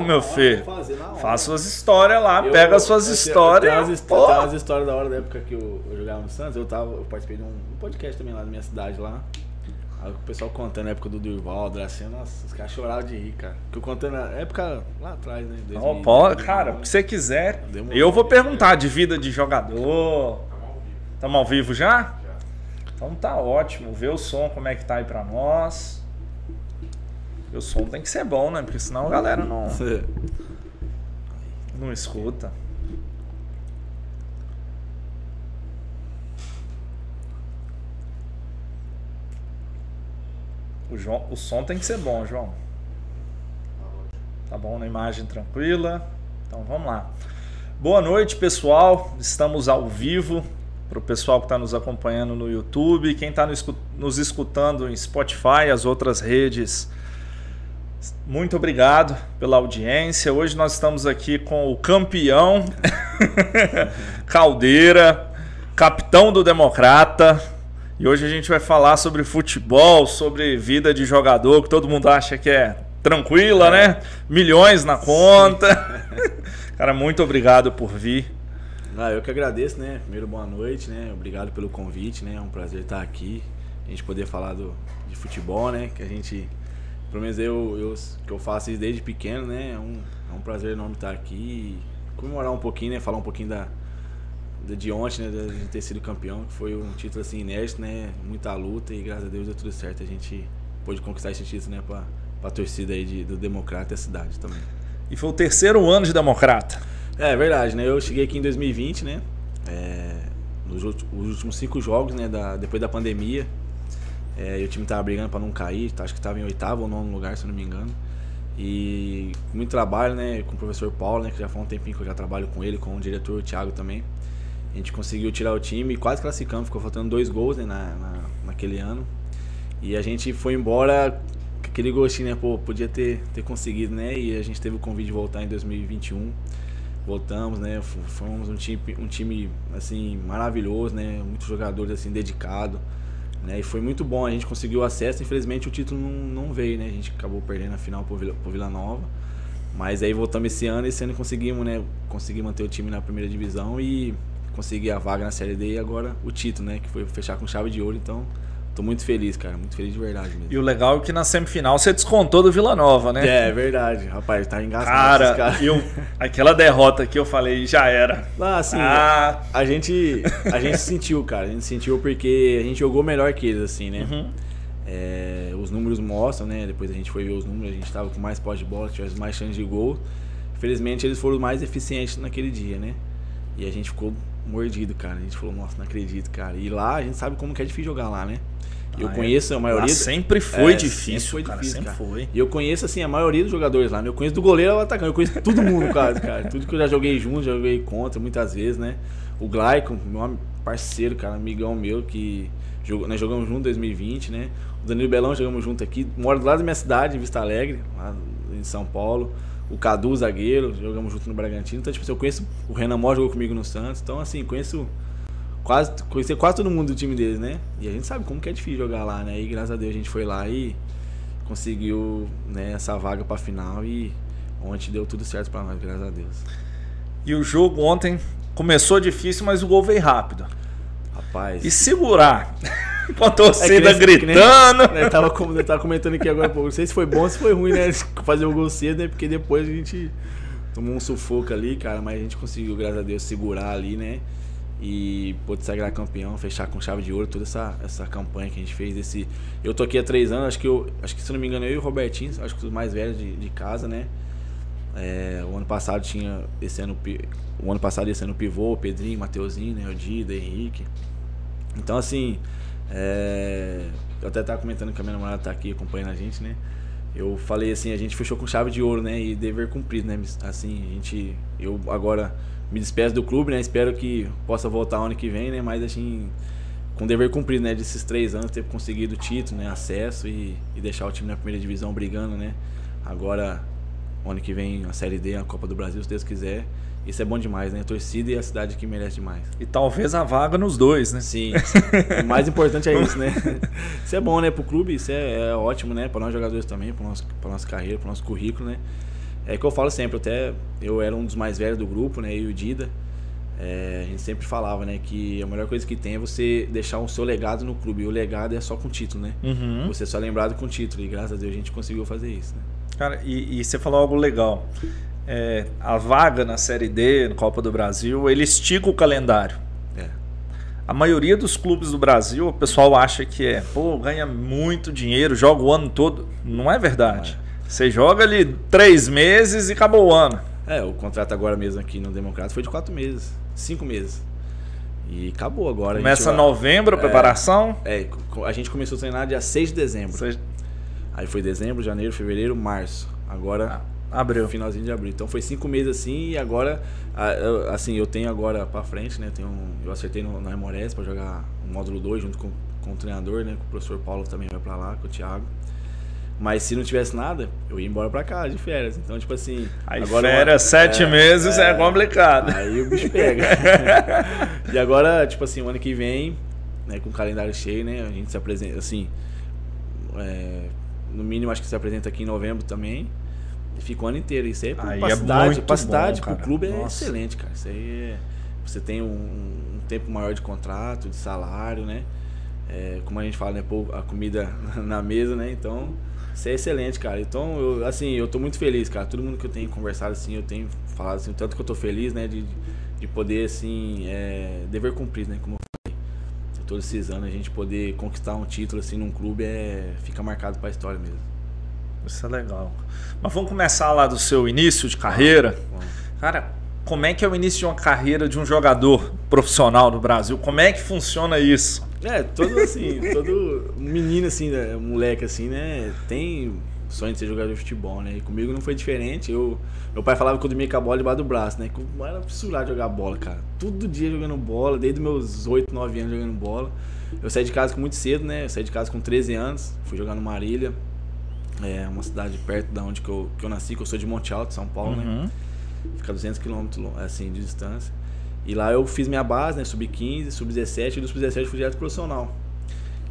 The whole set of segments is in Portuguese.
meu filho. na. Faz suas histórias lá, Eu- pega suas eu- histórias. Tem umas, histó- Pô. tem umas histórias da hora da época que eu, eu jogava no Santos. Eu, tava, eu participei de um, um podcast também lá da minha cidade lá. Aí o pessoal contando a época do Durval, Dracena, nossa, os caras choravam de rir, cara. Que eu contando na época lá atrás, né? Não, 2000, pô, cara, o que você quiser. Eu vou perguntar de vida de jogador. Estamos ao vivo já? Então tá ótimo. Vê o som, como é que tá aí pra nós. E o som tem que ser bom, né? Porque senão a galera não, não escuta. O, João, o som tem que ser bom, João. Tá bom na imagem tranquila. Então vamos lá. Boa noite, pessoal. Estamos ao vivo. Para o pessoal que está nos acompanhando no YouTube, quem está nos escutando em Spotify, as outras redes, muito obrigado pela audiência. Hoje nós estamos aqui com o campeão Caldeira, capitão do Democrata. E hoje a gente vai falar sobre futebol, sobre vida de jogador, que todo mundo acha que é tranquila, né? Milhões na conta. Cara, muito obrigado por vir. Ah, eu que agradeço, né? Primeiro, boa noite, né? Obrigado pelo convite, né? É um prazer estar aqui. A gente poder falar do, de futebol, né? Que a gente, pelo menos eu, eu que eu faço isso desde pequeno, né? É um, é um prazer enorme estar aqui e comemorar um pouquinho, né? Falar um pouquinho da, da de ontem, né? De ter sido campeão, que foi um título assim inédito, né? Muita luta e graças a Deus deu tudo certo. A gente pôde conquistar esse título, né? Pra, pra torcida aí de, do Democrata e a cidade também. E foi o terceiro ano de Democrata. É verdade, né? Eu cheguei aqui em 2020, né? É, nos últimos cinco jogos, né? Da, depois da pandemia. É, e o time tava brigando para não cair, tá, acho que tava em oitavo ou nono lugar, se não me engano. E muito trabalho, né? Com o professor Paulo, né? Que já faz um tempinho que eu já trabalho com ele, com o diretor o Thiago também. A gente conseguiu tirar o time, quase classificamos, ficou faltando dois gols né, na, na- naquele ano. E a gente foi embora com aquele gostinho, né? Pô, podia ter, ter conseguido, né? E a gente teve o convite de voltar em 2021 voltamos, né? Fomos um time, um time assim maravilhoso, né? Muitos jogadores assim dedicados, né? E foi muito bom. A gente conseguiu acesso. Infelizmente o título não, não veio, né? A gente acabou perdendo a final pro Vila, pro Vila Nova. Mas aí voltamos esse ano. Esse ano conseguimos, né? Conseguir manter o time na primeira divisão e conseguir a vaga na Série D e agora o título, né? Que foi fechar com chave de ouro. Então, tô muito feliz, cara. Muito feliz de verdade mesmo. E o legal é que na semifinal você descontou do Vila Nova, né? É, é verdade, rapaz, tá engasgado esses Cara, eu, aquela derrota que eu falei já era. Ah, assim, Ah, A gente, a gente sentiu, cara. A gente sentiu porque a gente jogou melhor que eles, assim, né? uhum. É, os números mostram, né? Depois a gente foi ver os números, a gente tava com mais posse de bola, tivemos mais chance de gol. Infelizmente eles foram mais eficientes naquele dia, né? E a gente ficou mordido, cara. A gente falou, nossa, não acredito, cara. E lá a gente sabe como que é difícil jogar lá, né? Eu Ah, é. conheço a maioria. Lá sempre foi É, difícil, sempre foi cara, difícil, sempre cara. foi. E eu conheço, assim, a maioria dos jogadores lá, né? Eu conheço do goleiro ao atacante, eu conheço todo mundo quase, cara. Tudo que eu já joguei junto, já joguei contra muitas vezes, né? O Glaicon, meu parceiro, cara, amigão meu, que jogou, nós jogamos junto em 2020, né? O Danilo Belão jogamos junto aqui, mora do lado da minha cidade, em Vista Alegre, lá em São Paulo. O Cadu, zagueiro, jogamos junto no Bragantino. Então, tipo, eu conheço. O Renan Mó jogou comigo no Santos. Então, assim, conheço quase conhecer quase todo mundo do time deles, né? E a gente sabe como que é difícil jogar lá, né? E graças a Deus a gente foi lá e conseguiu né, essa vaga pra final e ontem deu tudo certo pra nós, graças a Deus. E o jogo ontem começou difícil, mas o gol veio rápido. Rapaz. E segurar. Com a É torcida nem- que nem- gritando. né, tava, tava comentando aqui agora, pô, não sei se foi bom ou se foi ruim, né? Fazer o gol cedo, né? Porque depois a gente tomou um sufoco ali, cara, mas a gente conseguiu, graças a Deus, segurar ali, né? E pôde sagrar campeão, fechar com chave de ouro toda essa, essa campanha que a gente fez. Esse, eu tô aqui há três anos, acho que eu. Acho que se não me engano, eu e o Robertinho, acho que os mais velhos de, de casa, né? É, o ano passado tinha. Esse ano, o ano passado ia sendo o pivô, Pedrinho, Mateuzinho, né? Henrique. Então assim. É, eu até tava comentando que a minha namorada tá aqui acompanhando a gente, né? Eu falei assim, a gente fechou com chave de ouro, né? E dever cumprido, né? Assim, a gente. Eu agora me despeço do clube, né? Espero que possa voltar ano que vem, né? Mas assim, com dever cumprido, né? Desses três anos, ter conseguido o título, né? Acesso e, e deixar o time na primeira divisão brigando, né? Agora, ano que vem, a Série D, a Copa do Brasil, se Deus quiser. Isso é bom demais, né? A torcida e a cidade que merece demais. E talvez a vaga nos dois, né? Sim. o mais importante é isso, né? Isso é bom, né? Pro clube, isso é, é ótimo, né? Para nós jogadores também, para nosso, pra nossa carreira, para nosso currículo, né? É que eu falo sempre, até eu era um dos mais velhos do grupo, né? Eu e o Dida. É, a gente sempre falava, né, que a melhor coisa que tem é você deixar o seu legado no clube. E o legado é só com título, né? Uhum. Você é só lembrado com título. E graças a Deus a gente conseguiu fazer isso, né? Cara, e, e você falou algo legal. É, a vaga na Série D, na Copa do Brasil, ele estica o calendário. É. A maioria dos clubes do Brasil, o pessoal acha que é, pô, ganha muito dinheiro, joga o ano todo. Não é verdade. Você joga ali três meses e acabou o ano. É, o contrato agora mesmo aqui no Democrata foi de quatro meses, cinco meses. E acabou agora. a Começa gente- novembro a preparação. É, a gente começou a treinar dia 6 de dezembro. Você Aí foi dezembro, janeiro, fevereiro, março. Agora abriu. finalzinho de abril. Então foi cinco meses assim e agora, ah, assim, eu tenho agora pra frente, né? Tenho, eu acertei no, na Remores pra jogar o módulo 2 junto com, com o treinador, né? Com o professor Paulo também vai pra lá, com o Thiago. Mas se não tivesse nada, eu ia embora pra casa de férias. Então, tipo assim. Aí agora férias, sete é, meses é, é. complicado. Aí o bicho pega. e agora, tipo assim, o ano que vem, né, com o calendário cheio, né? A gente se apresenta, assim, é, no mínimo acho que se apresenta aqui em novembro também. E fica o ano inteiro. Isso aí, Aí pra é cidade, muito pra cidade, bom, pro cara. clube é Nossa. excelente, cara. Isso aí é, Você tem um, um tempo maior de contrato, de salário, né? É, como a gente fala, né? Pôr a comida na mesa, né? Então, isso é excelente, cara. Então, eu, assim, eu tô muito feliz, cara. Todo mundo que eu tenho conversado, assim, eu tenho falado, assim, o tanto que eu tô feliz, né? De, de poder, assim, é, dever cumprido, né? Como. Todos esses anos, a gente poder conquistar um título, assim, num clube, é, fica marcado pra história mesmo. Isso é legal. Mas vamos começar lá do seu início de carreira. Bom, Cara, como é que é o início de uma carreira de um jogador profissional no Brasil? Como é que funciona isso? É, todo assim, todo menino assim, né, moleque assim, né, tem sonho de ser jogador de futebol, né? E comigo não foi diferente. Eu, meu pai falava que eu dormia com a bola debaixo do braço, né? Que eu era fissurado jogar bola, cara. Todo dia jogando bola, desde meus 8, 9 anos jogando bola. Eu saí de casa muito cedo, né? Eu saí de casa com 13 anos, fui jogar no Marília. É uma cidade perto da onde que eu, que eu nasci, que eu sou de Monte Alto, São Paulo, né? Uhum. Fica a 200 quilômetros assim, de distância. E lá eu fiz minha base, né? Sub-15, sub-17 e do sub-17 fui direto pro profissional.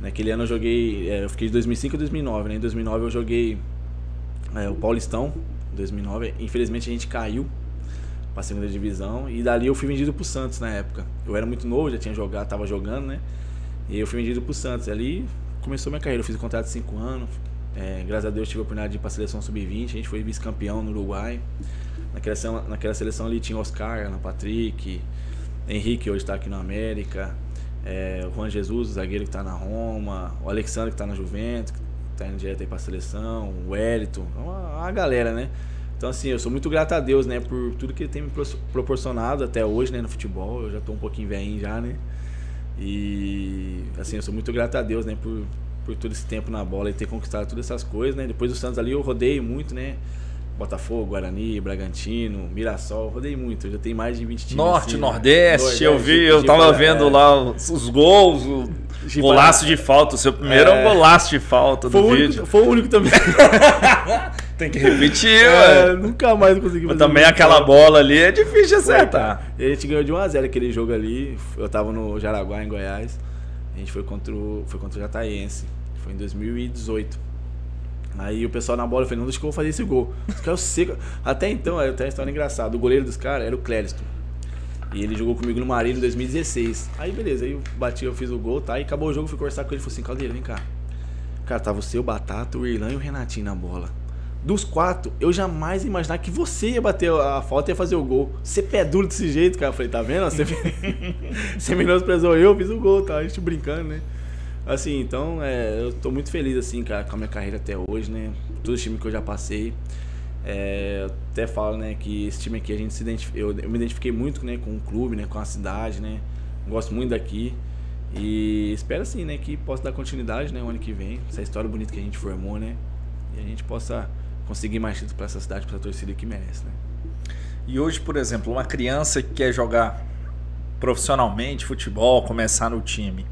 Naquele ano eu joguei, é, eu fiquei de 2005 a 2009, né? Em 2009 eu joguei é, o Paulistão, 2009. Infelizmente a gente caiu pra segunda divisão e dali eu fui vendido pro Santos na época. Eu era muito novo, já tinha jogado, tava jogando, né? E eu fui vendido pro Santos. Ali começou minha carreira, eu fiz um contrato de 5 anos. É, graças a Deus tive a oportunidade de ir pra seleção sub-20, a gente foi vice-campeão no Uruguai. Naquela, seleção- naquela seleção ali tinha Oscar, Ana Patrick, Henrique hoje está aqui no América, é, o Juan Jesus, o zagueiro que está na Roma, o Alexandre que está na Juventus, está indo direto aí para a seleção, o Wellington, é uma, uma galera, né? Então assim, eu sou muito grato a Deus, né, por tudo que ele tem me pro- proporcionado até hoje, né, no futebol. Eu já tô um pouquinho velhinho já, né? E assim, eu sou muito grato a Deus, né, por, por todo esse tempo na bola e ter conquistado todas essas coisas, né? Depois do Santos ali eu rodei muito, né? Botafogo, Guarani, Bragantino, Mirassol, rodei muito, já tenho mais de 20 times. Norte, assim, né? Nordeste, eu vi, eu tava é, vendo lá os, os gols, o golaço de falta. O seu primeiro é, um É. golaço de falta Foi do o, vídeo. único, foi o único também. Tem que repetir, É, nunca mais consegui Mas fazer também um aquela gol. bola ali é difícil de Foi, acertar. E a gente ganhou de 1x0 aquele jogo ali. Eu tava no Jaraguá, em Goiás. A gente foi contra o, foi contra o Jataense. Foi em 2018. Aí o pessoal na bola, eu falei, não, deixa que eu vou fazer esse gol. Os caras seco. Até então, tem uma história engraçada. O goleiro dos caras era o Clériston. E ele jogou comigo no Marília em 2016. Aí beleza, aí eu bati, eu fiz o gol, tá? E acabou o jogo, fui conversar com ele e falei assim, Caldeira, vem cá. Cara, tava o Batata, o Irlan e o Renatinho na bola. Dos quatro, eu jamais ia imaginar que você ia bater a falta e ia fazer o gol. Você pé duro desse jeito, cara. Eu falei, tá vendo? Você, você menosprezou eu, fiz o gol, tá? A gente brincando, né? Assim, então, é, eu tô muito feliz, assim, cara, com a minha carreira até hoje, né? Todos os times que eu já passei. É, eu até falo, né, que esse time aqui a gente se identifica, eu, eu me identifiquei muito, né, com o clube, né, com a cidade, né? Gosto muito daqui. E espero assim, né, que possa dar continuidade, né, o ano que vem, essa história bonita que a gente formou, né? E a gente possa conseguir mais títulos para essa cidade, para essa torcida que merece, né? E hoje, por exemplo, uma criança que quer jogar profissionalmente futebol, começar no time,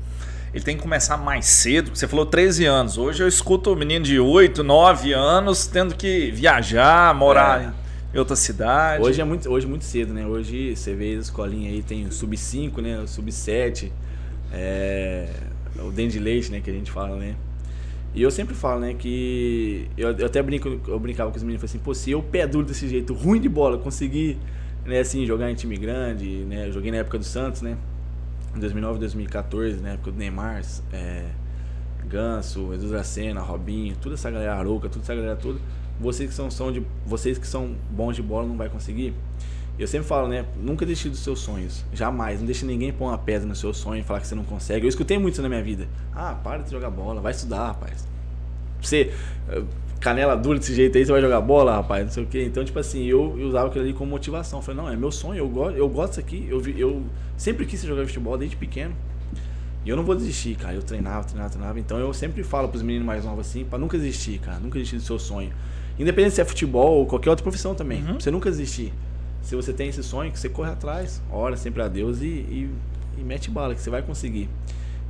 ele tem que começar mais cedo. Você falou 13 anos. Hoje eu escuto um menino de 8, 9 anos tendo que viajar, morar É. em outra cidade. Hoje é muito, hoje é muito cedo, né? Hoje você vê a escolinha aí, tem o sub-5, né? O sub-7, é, o dente de leite, né? Que a gente fala, né? E eu sempre falo, né, que. Eu, eu até brinco, eu brincava com os meninos, assim, pô, se eu pé duro desse jeito, ruim de bola, conseguir, né, assim, jogar em time grande, né? Eu joguei na época do Santos, né? Em 2009, 2014, na época do Neymar, é, Ganso, Edu Dracena, Robinho, toda essa galera, Arouca, toda essa galera toda. Vocês que são, são de, vocês que são bons de bola não vai conseguir. Eu sempre falo, né? Nunca desistir dos seus sonhos. Jamais. Não deixe ninguém pôr uma pedra no seu sonho e falar que você não consegue. Eu escutei muito isso na minha vida. Ah, para de jogar bola, vai estudar, rapaz. Você, canela dura desse jeito aí, você vai jogar bola, rapaz, não sei o quê. Então, tipo assim, eu, eu usava aquilo ali como motivação. Eu falei, não, é meu sonho, eu gosto, eu gosto disso aqui. Eu, eu sempre quis jogar futebol desde pequeno. E eu não vou desistir, cara. Eu treinava, treinava, treinava. Então eu sempre falo pros meninos mais novos assim, para nunca desistir, cara. Nunca desistir do seu sonho. Independente se é futebol ou qualquer outra profissão também. Uhum. Você nunca desistir. Se você tem esse sonho, que você corre atrás, ora sempre a Deus e, e, e mete bala, que você vai conseguir.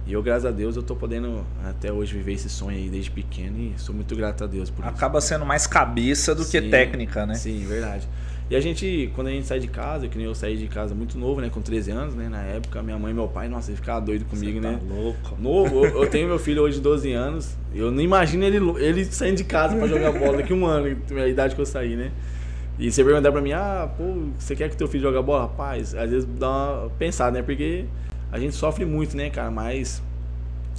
E eu, graças a Deus, eu tô podendo até hoje viver esse sonho aí desde pequeno e sou muito grato a Deus por Acaba isso. sendo mais cabeça do sim, que técnica, né? Sim, verdade. E a gente, quando a gente sai de casa, que nem eu saí de casa muito novo, né? Com 13 anos, né? Na época, minha mãe e meu pai, nossa, eles ficavam doidos comigo, Você né? Tá louco. Novo, eu, eu, tenho meu filho hoje de 12 anos. Eu não imagino ele, ele saindo de casa para jogar bola daqui um ano, a idade que eu saí, né? E você perguntar pra mim, ah, pô, você quer que teu filho jogue bola? Rapaz, às vezes dá uma pensada, né? Porque a gente sofre muito, né, cara? Mas,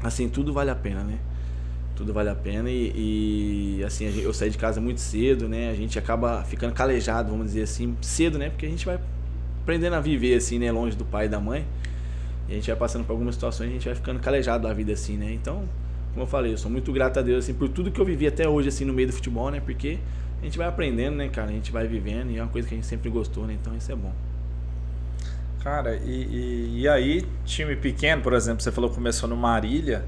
assim, tudo vale a pena, né? Tudo vale a pena e, e assim, eu saí de casa muito cedo, né? A gente acaba ficando calejado, vamos dizer assim, cedo, né? Porque a gente vai aprendendo a viver, assim, né? Longe do pai e da mãe. E a gente vai passando por algumas situações a gente vai ficando calejado da vida, assim, né? Então, como eu falei, eu sou muito grato a Deus, assim, por tudo que eu vivi até hoje, assim, no meio do futebol, né? Porque a gente vai aprendendo, né, cara? A gente vai vivendo e é uma coisa que a gente sempre gostou, né? Então isso é bom. Cara, e, e, e aí, time pequeno, por exemplo, você falou que começou no Marília.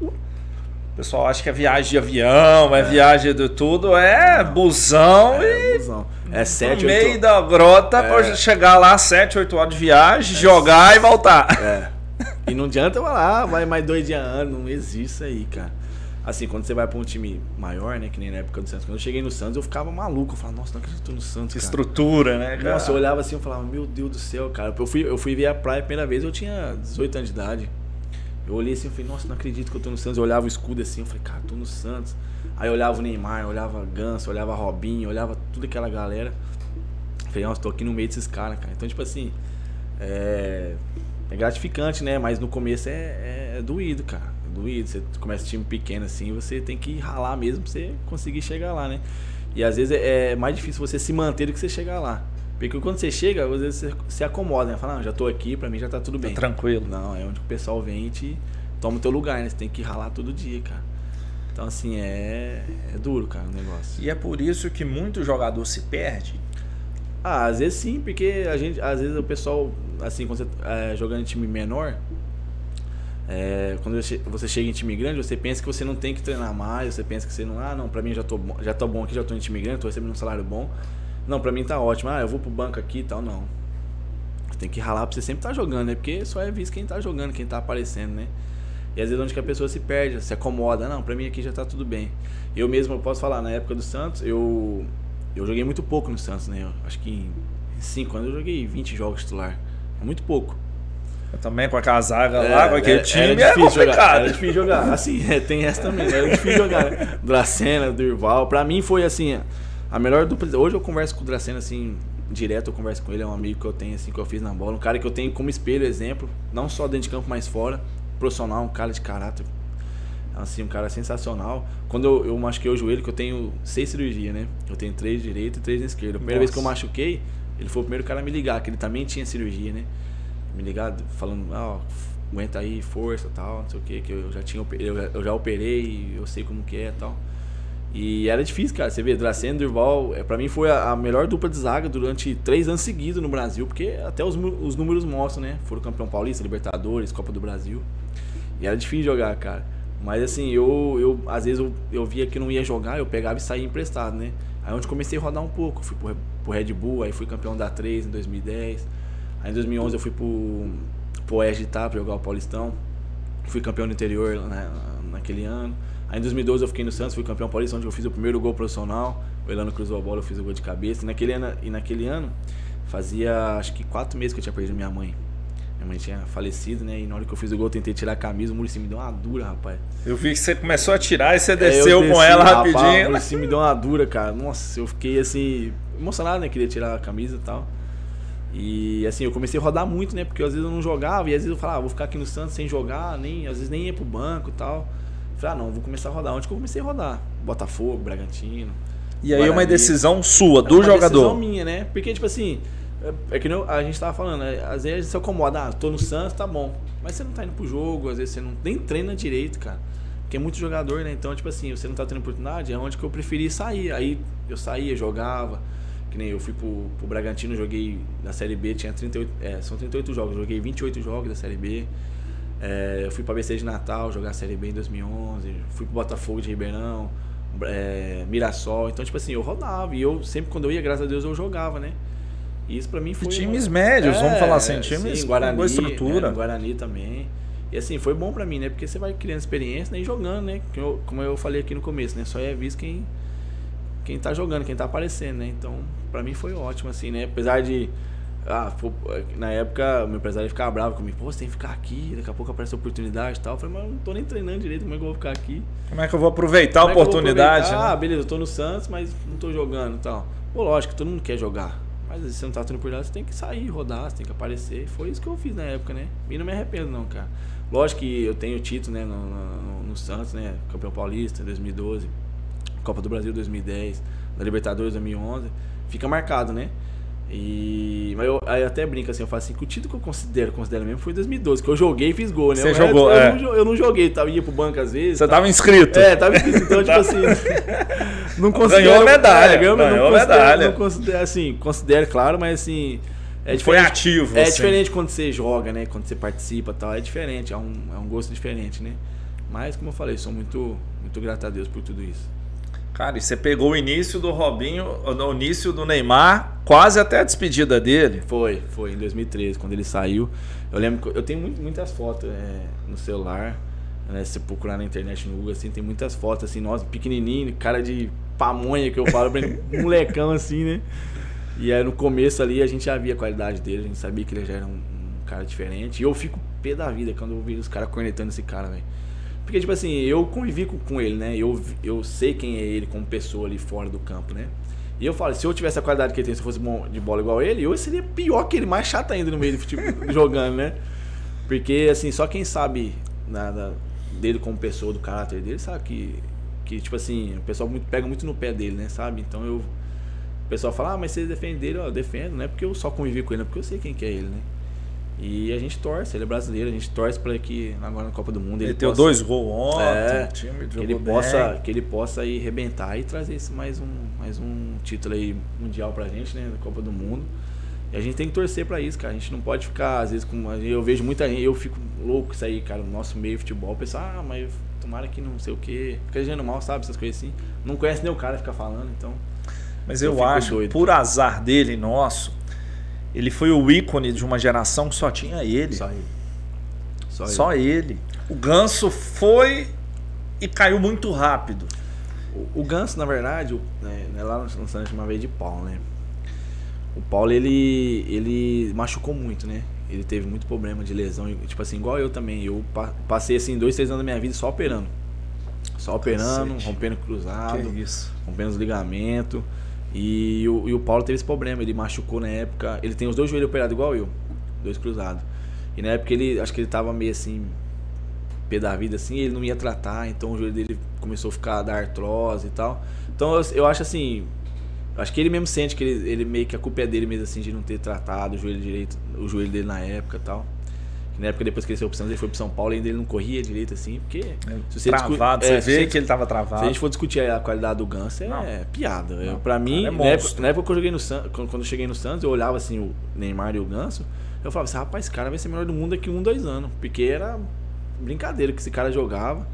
O pessoal acha que é viagem de avião, é, é viagem de tudo, é busão é, e. Busão. É sete, No meio 8... da grota é. pra chegar lá, 7, 8 horas de viagem, é. jogar e voltar. É. E não adianta falar, ah, vai mais dois dias ano, não existe isso aí, cara assim, quando você vai pra um time maior, né? Que nem na época do Santos. Quando eu cheguei no Santos, eu ficava maluco. Eu falava, nossa, não acredito no Santos. Cara. Estrutura, né, cara? Nossa, eu olhava assim, eu falava, meu Deus do céu, cara. Eu fui, eu fui ver a praia a primeira vez, eu tinha 18 anos de idade. Eu olhei assim, eu falei, nossa, não acredito que eu tô no Santos. Eu olhava o escudo assim, eu falei, cara, tô no Santos. Aí eu olhava o Neymar, eu olhava Ganso, olhava Robinho, olhava tudo aquela galera. Eu falei, nossa, tô aqui no meio desses caras, cara. Então, tipo assim, é, é gratificante, né? Mas no começo é, é, é doído, cara você começa time pequeno assim, você tem que ralar mesmo pra você conseguir chegar lá, né? E às vezes é, é mais difícil você se manter do que você chegar lá. Porque quando você chega, às vezes você se acomoda, né? Fala, não, já tô aqui, pra mim já tá tudo bem. Tá tranquilo. Não, é onde o pessoal vem e te toma o teu lugar, né? Você tem que ralar todo dia, cara. Então, assim, é, é duro, cara, o negócio. E é por isso que muito jogador se perde? Ah, às vezes sim, porque a gente, às vezes o pessoal, assim, quando você é, jogando em time menor, é, quando você chega em time grande, você pensa que você não tem que treinar mais, você pensa que você não, ah, não, pra mim já tô, já tô bom aqui, já tô em time grande, tô recebendo um salário bom. Não, pra mim tá ótimo. Ah, eu vou pro banco aqui e tal, não. Você tem que ralar pra você sempre estar tá jogando, né? Porque só é visto quem tá jogando, quem tá aparecendo, né? E às vezes onde que a pessoa se perde, se acomoda, não, pra mim aqui já tá tudo bem. Eu mesmo eu posso falar, na época do Santos, eu eu joguei muito pouco no Santos, né? Eu acho que em 5 anos eu joguei 20 jogos titular. É muito pouco. Eu também com aquela zaga é, lá, com aquele é, time, era difícil é jogar. Era difícil jogar. Assim, é, tem essa também, era difícil jogar. Né? Dracena, Durval. Pra mim foi assim, a melhor dupla. Hoje eu converso com o Dracena assim, direto eu converso com ele, é um amigo que eu tenho, assim, que eu fiz na bola. Um cara que eu tenho como espelho, exemplo, não só dentro de campo, mas fora. Profissional, um cara de caráter. Assim, um cara sensacional. Quando eu, eu machuquei o joelho, que eu tenho seis cirurgias, né? Eu tenho três direita e três na esquerda. A primeira Nossa. vez que eu machuquei, ele foi o primeiro cara a me ligar, que ele também tinha cirurgia, né? Me ligado, falando, ah, aguenta aí, força tal, não sei o que, que eu já tinha eu, eu já operei, eu sei como que é tal. E era difícil, cara. Você vê, Dracena e Durval, é, pra mim foi a, a, melhor dupla de zaga durante três anos seguidos no Brasil, porque até os, os números mostram, né? Foram campeão paulista, Libertadores, Copa do Brasil. E era difícil jogar, cara. Mas assim, eu, eu às vezes eu, eu via que não ia jogar, eu pegava e saía emprestado, né? Aí onde comecei a rodar um pouco, fui pro, pro Red Bull, aí fui campeão da 3 em 2010. Aí em 2011 eu fui pro, pro Oeste de Itá pra jogar o Paulistão. Fui campeão do interior né, naquele ano. Aí em 2012 eu fiquei no Santos, fui campeão paulista, onde eu fiz o primeiro gol profissional. O Elano cruzou a bola, eu fiz o gol de cabeça. E naquele ano, e naquele ano fazia acho que quatro meses que eu tinha perdido minha mãe. Minha mãe tinha falecido, né? E na hora que eu fiz o gol, eu tentei tirar a camisa, o Murici me deu uma dura, rapaz. Eu vi que você começou a tirar e você desceu é, com ela rapaz, rapidinho. O Murici me deu uma dura, cara. Nossa, eu fiquei assim, emocionado, né? Queria tirar a camisa e tal. E assim, eu comecei a rodar muito, né? Porque às vezes eu não jogava e às vezes eu falava, ah, vou ficar aqui no Santos sem jogar, nem, às vezes nem ia pro banco e tal. Falei, ah, não, vou começar a rodar. Onde que eu comecei a rodar? Botafogo, Bragantino. E aí Guarani. uma decisão sua, do é uma jogador. Decisão minha, né? Porque, tipo assim, é, é que a gente tava falando, né? às vezes você acomoda, ah, tô no Santos, tá bom. Mas você não tá indo pro jogo, às vezes você não nem treina direito, cara. Porque é muito jogador, né? Então, tipo assim, você não tá tendo oportunidade, é onde que eu preferi sair. Aí eu saía, jogava. Que nem eu fui pro, pro Bragantino, joguei na Série B, tinha 38, é, são 38 jogos, joguei 28 jogos da Série B. É, eu fui pra BC de Natal jogar a Série B em 2011, fui pro Botafogo de Ribeirão, é, Mirassol. Então, tipo assim, eu rodava e eu sempre quando eu ia, graças a Deus, eu jogava, né? E isso pra mim foi. E times uma... médios, é, vamos falar assim, times sim, Guarani, com boa estrutura. É, Guarani também. E assim, foi bom pra mim, né? Porque você vai criando experiência né? e jogando, né? Como eu falei aqui no começo, né? Só é visto quem, quem tá jogando, quem tá aparecendo, né? Então, pra mim foi ótimo, assim, né? Apesar de. Ah, na época, o meu empresário ficava bravo comigo. Pô, você tem que ficar aqui, daqui a pouco aparece a oportunidade e tal. Eu falei, mas eu não tô nem treinando direito, como é que eu vou ficar aqui? Como é que eu vou aproveitar como a oportunidade? Aproveitar? Né? Ah, beleza, eu tô no Santos, mas não tô jogando e tal. Pô, lógico, todo mundo quer jogar. Mas se você não tá tendo oportunidade, você tem que sair, rodar, você tem que aparecer. Foi isso que eu fiz na época, né? E não me arrependo, não, cara. Lógico que eu tenho título, né, no, no, no Santos, né? Campeão paulista em 2012, Copa do Brasil 2010 da Libertadores 2011, fica marcado, né? E mas eu, aí eu até brinco assim, eu falo assim, que o título que eu considero, considero mesmo foi 2012, que eu joguei e fiz gol, né? Você jogou, eu, é. não, eu não joguei, tava, ia pro banco às vezes. Você tava, tava inscrito. É, tava inscrito, então tipo assim, não considero... Ganhou medalha, é, ganhou, ganhou não medalha. Não considero, assim, considero, claro, mas assim... É foi ativo, É assim. diferente quando você joga, né? Quando você participa e tal, é diferente, é um, é um gosto diferente, né? Mas, como eu falei, sou muito, muito grato a Deus por tudo isso. Cara, e você pegou o início do Robinho, o início do Neymar, quase até a despedida dele. Foi, foi em 2013, quando ele saiu. Eu lembro que eu tenho muitas fotos é, no celular, né? Se procurar na internet no Google, assim, tem muitas fotos, assim, nós, pequenininho, cara de pamonha que eu falo, molecão assim, né? E aí no começo ali a gente já via a qualidade dele, a gente sabia que ele já era um, um cara diferente. E eu fico pé da vida quando eu vejo os caras cornetando esse cara, velho. Porque, tipo assim, eu convivi com, ele, né? Eu, eu sei quem é ele como pessoa ali fora do campo, né? E eu falo, se eu tivesse a qualidade que ele tem, se eu fosse bom de bola igual ele, eu seria pior que ele, mais chato ainda no meio do futebol, jogando, né? Porque, assim, só quem sabe nada dele como pessoa, do caráter dele, sabe que, que tipo assim, o pessoal muito, pega muito no pé dele, né? Sabe? Então eu. O pessoal fala, ah, mas você defende dele, ó, eu defendo, não é porque eu só convivi com ele, é porque eu sei quem que é ele, né? E a gente torce, ele é brasileiro, a gente torce para que agora na Copa do Mundo ele, ele possa, dois gols ontem, é, time que ele possa que ele possa ir rebentar e trazer esse mais um mais um título aí mundial pra gente, né, da Copa do Mundo. E a gente tem que torcer para isso, cara. A gente não pode ficar às vezes com eu vejo muita gente, eu fico louco isso aí, cara, no nosso meio futebol, pensar, ah, mas tomara que não sei o quê. Fica gente mal, sabe, essas coisas assim. Não conhece nem o cara ficar falando, então mas eu, eu acho, doido. por azar dele nosso, ele foi o ícone de uma geração que só tinha ele. Só ele. Só, só ele. ele. O Ganso foi e caiu muito rápido. O, o Ganso, na verdade, né, né, lá no Santos uma vez de Paulo, né? O Paulo, ele, ele machucou muito, né? Ele teve muito problema de lesão. Tipo assim, igual eu também. Eu passei, assim, dois, três anos da minha vida só operando. Só operando, Cacete. rompendo cruzado, rompendo os ligamentos. E o, e o Paulo teve esse problema, ele machucou na época. Ele tem os dois joelhos operados igual eu, dois cruzados. E na época ele, acho que ele tava meio assim, pé da vida assim, ele não ia tratar, então o joelho dele começou a ficar da artrose e tal. Então eu, eu acho assim, acho que ele mesmo sente que ele, ele meio que a culpa é dele mesmo assim de não ter tratado o joelho direito, o joelho dele na época e tal. Na época, depois que ele saiu pro Santos, ele foi pro São Paulo e ainda ele não corria direito assim, porque. É, se você travado, é, você vê que ele tava travado. Se a gente for discutir a qualidade do Ganso, é não, piada. Não, pra mim, é na, época, na, época, que eu joguei no quando, eu cheguei no Santos, eu olhava assim o Neymar e o Ganso, eu falava assim, rapaz, esse cara vai ser melhor do mundo daqui um, dois anos. Porque era brincadeira que esse cara jogava.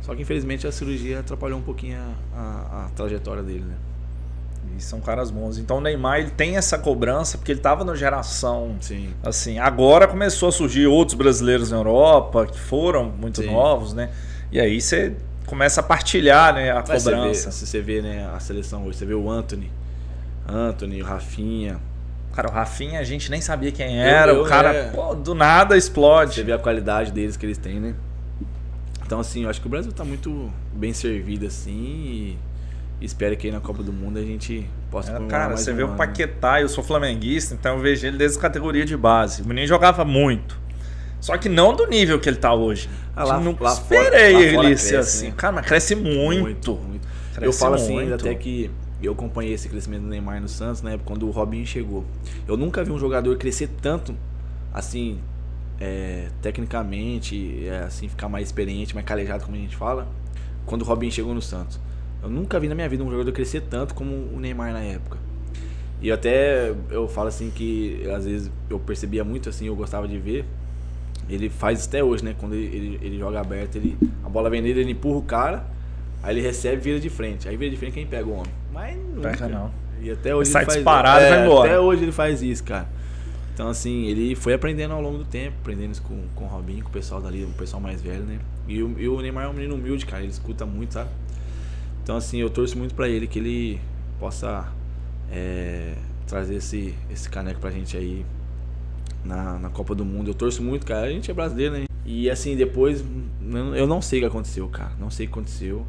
Só que infelizmente a cirurgia atrapalhou um pouquinho a, a, a trajetória dele, né? E são caras bons. Então o Neymar ele tem essa cobrança porque ele estava na geração. Sim. Assim, agora começou a surgir outros brasileiros na Europa que foram muito Sim. novos, né? E aí você começa a partilhar, né, a cobrança. Você vê, se você vê, né, a seleção hoje, você vê o Anthony, Anthony, o Rafinha, Cara, o Rafinha a gente nem sabia quem era. Eu- eu, o cara, é. pô, do nada explode. Você vê a qualidade deles que eles têm, né? Então, assim, eu acho que o Brasil tá muito bem servido, assim, e espero que aí na Copa do Mundo a gente possa É, cara, você um vê o ano, né? Paquetá, eu sou flamenguista, então eu vejo ele desde a categoria de base. O menino jogava muito. Só que não do nível que ele tá hoje. Ah, lá- Nunca lá fora- esperei lá ele fora ser assim. né? Cara, mas cresce muito. Muito, muito. Cresce eu falo assim, muito. até que eu acompanhei esse crescimento do Neymar no Santos, né? Quando o Robinho chegou. Eu nunca vi um jogador crescer tanto, assim, é, tecnicamente, é, assim, ficar mais experiente, mais calejado, como a gente fala, quando o Robinho chegou no Santos. Eu nunca vi na minha vida um jogador crescer tanto como o Neymar na época. E até eu falo assim que às vezes eu percebia muito assim, eu gostava de ver. Ele faz isso até hoje, né? Quando ele, ele, ele joga aberto, ele, a bola vem nele, ele empurra o cara, aí ele recebe e vira de frente. Aí vira de frente quem pega o homem. Mas nunca. Pega não. E até hoje Sai ele faz disparado e é, vai embora. Até hoje ele faz isso, cara. Então, assim, ele foi aprendendo ao longo do tempo, aprendendo isso com, com o Robinho, com o pessoal dali, o pessoal mais velho, né? E o, e o Neymar é um menino humilde, cara, ele escuta muito, sabe? Então, assim, eu torço muito pra ele que ele possa é, trazer esse, esse caneco pra gente aí na, na Copa do Mundo. Eu torço muito, cara. A gente é brasileiro, né? E assim, depois, eu não sei o que aconteceu, cara. Não sei o que aconteceu.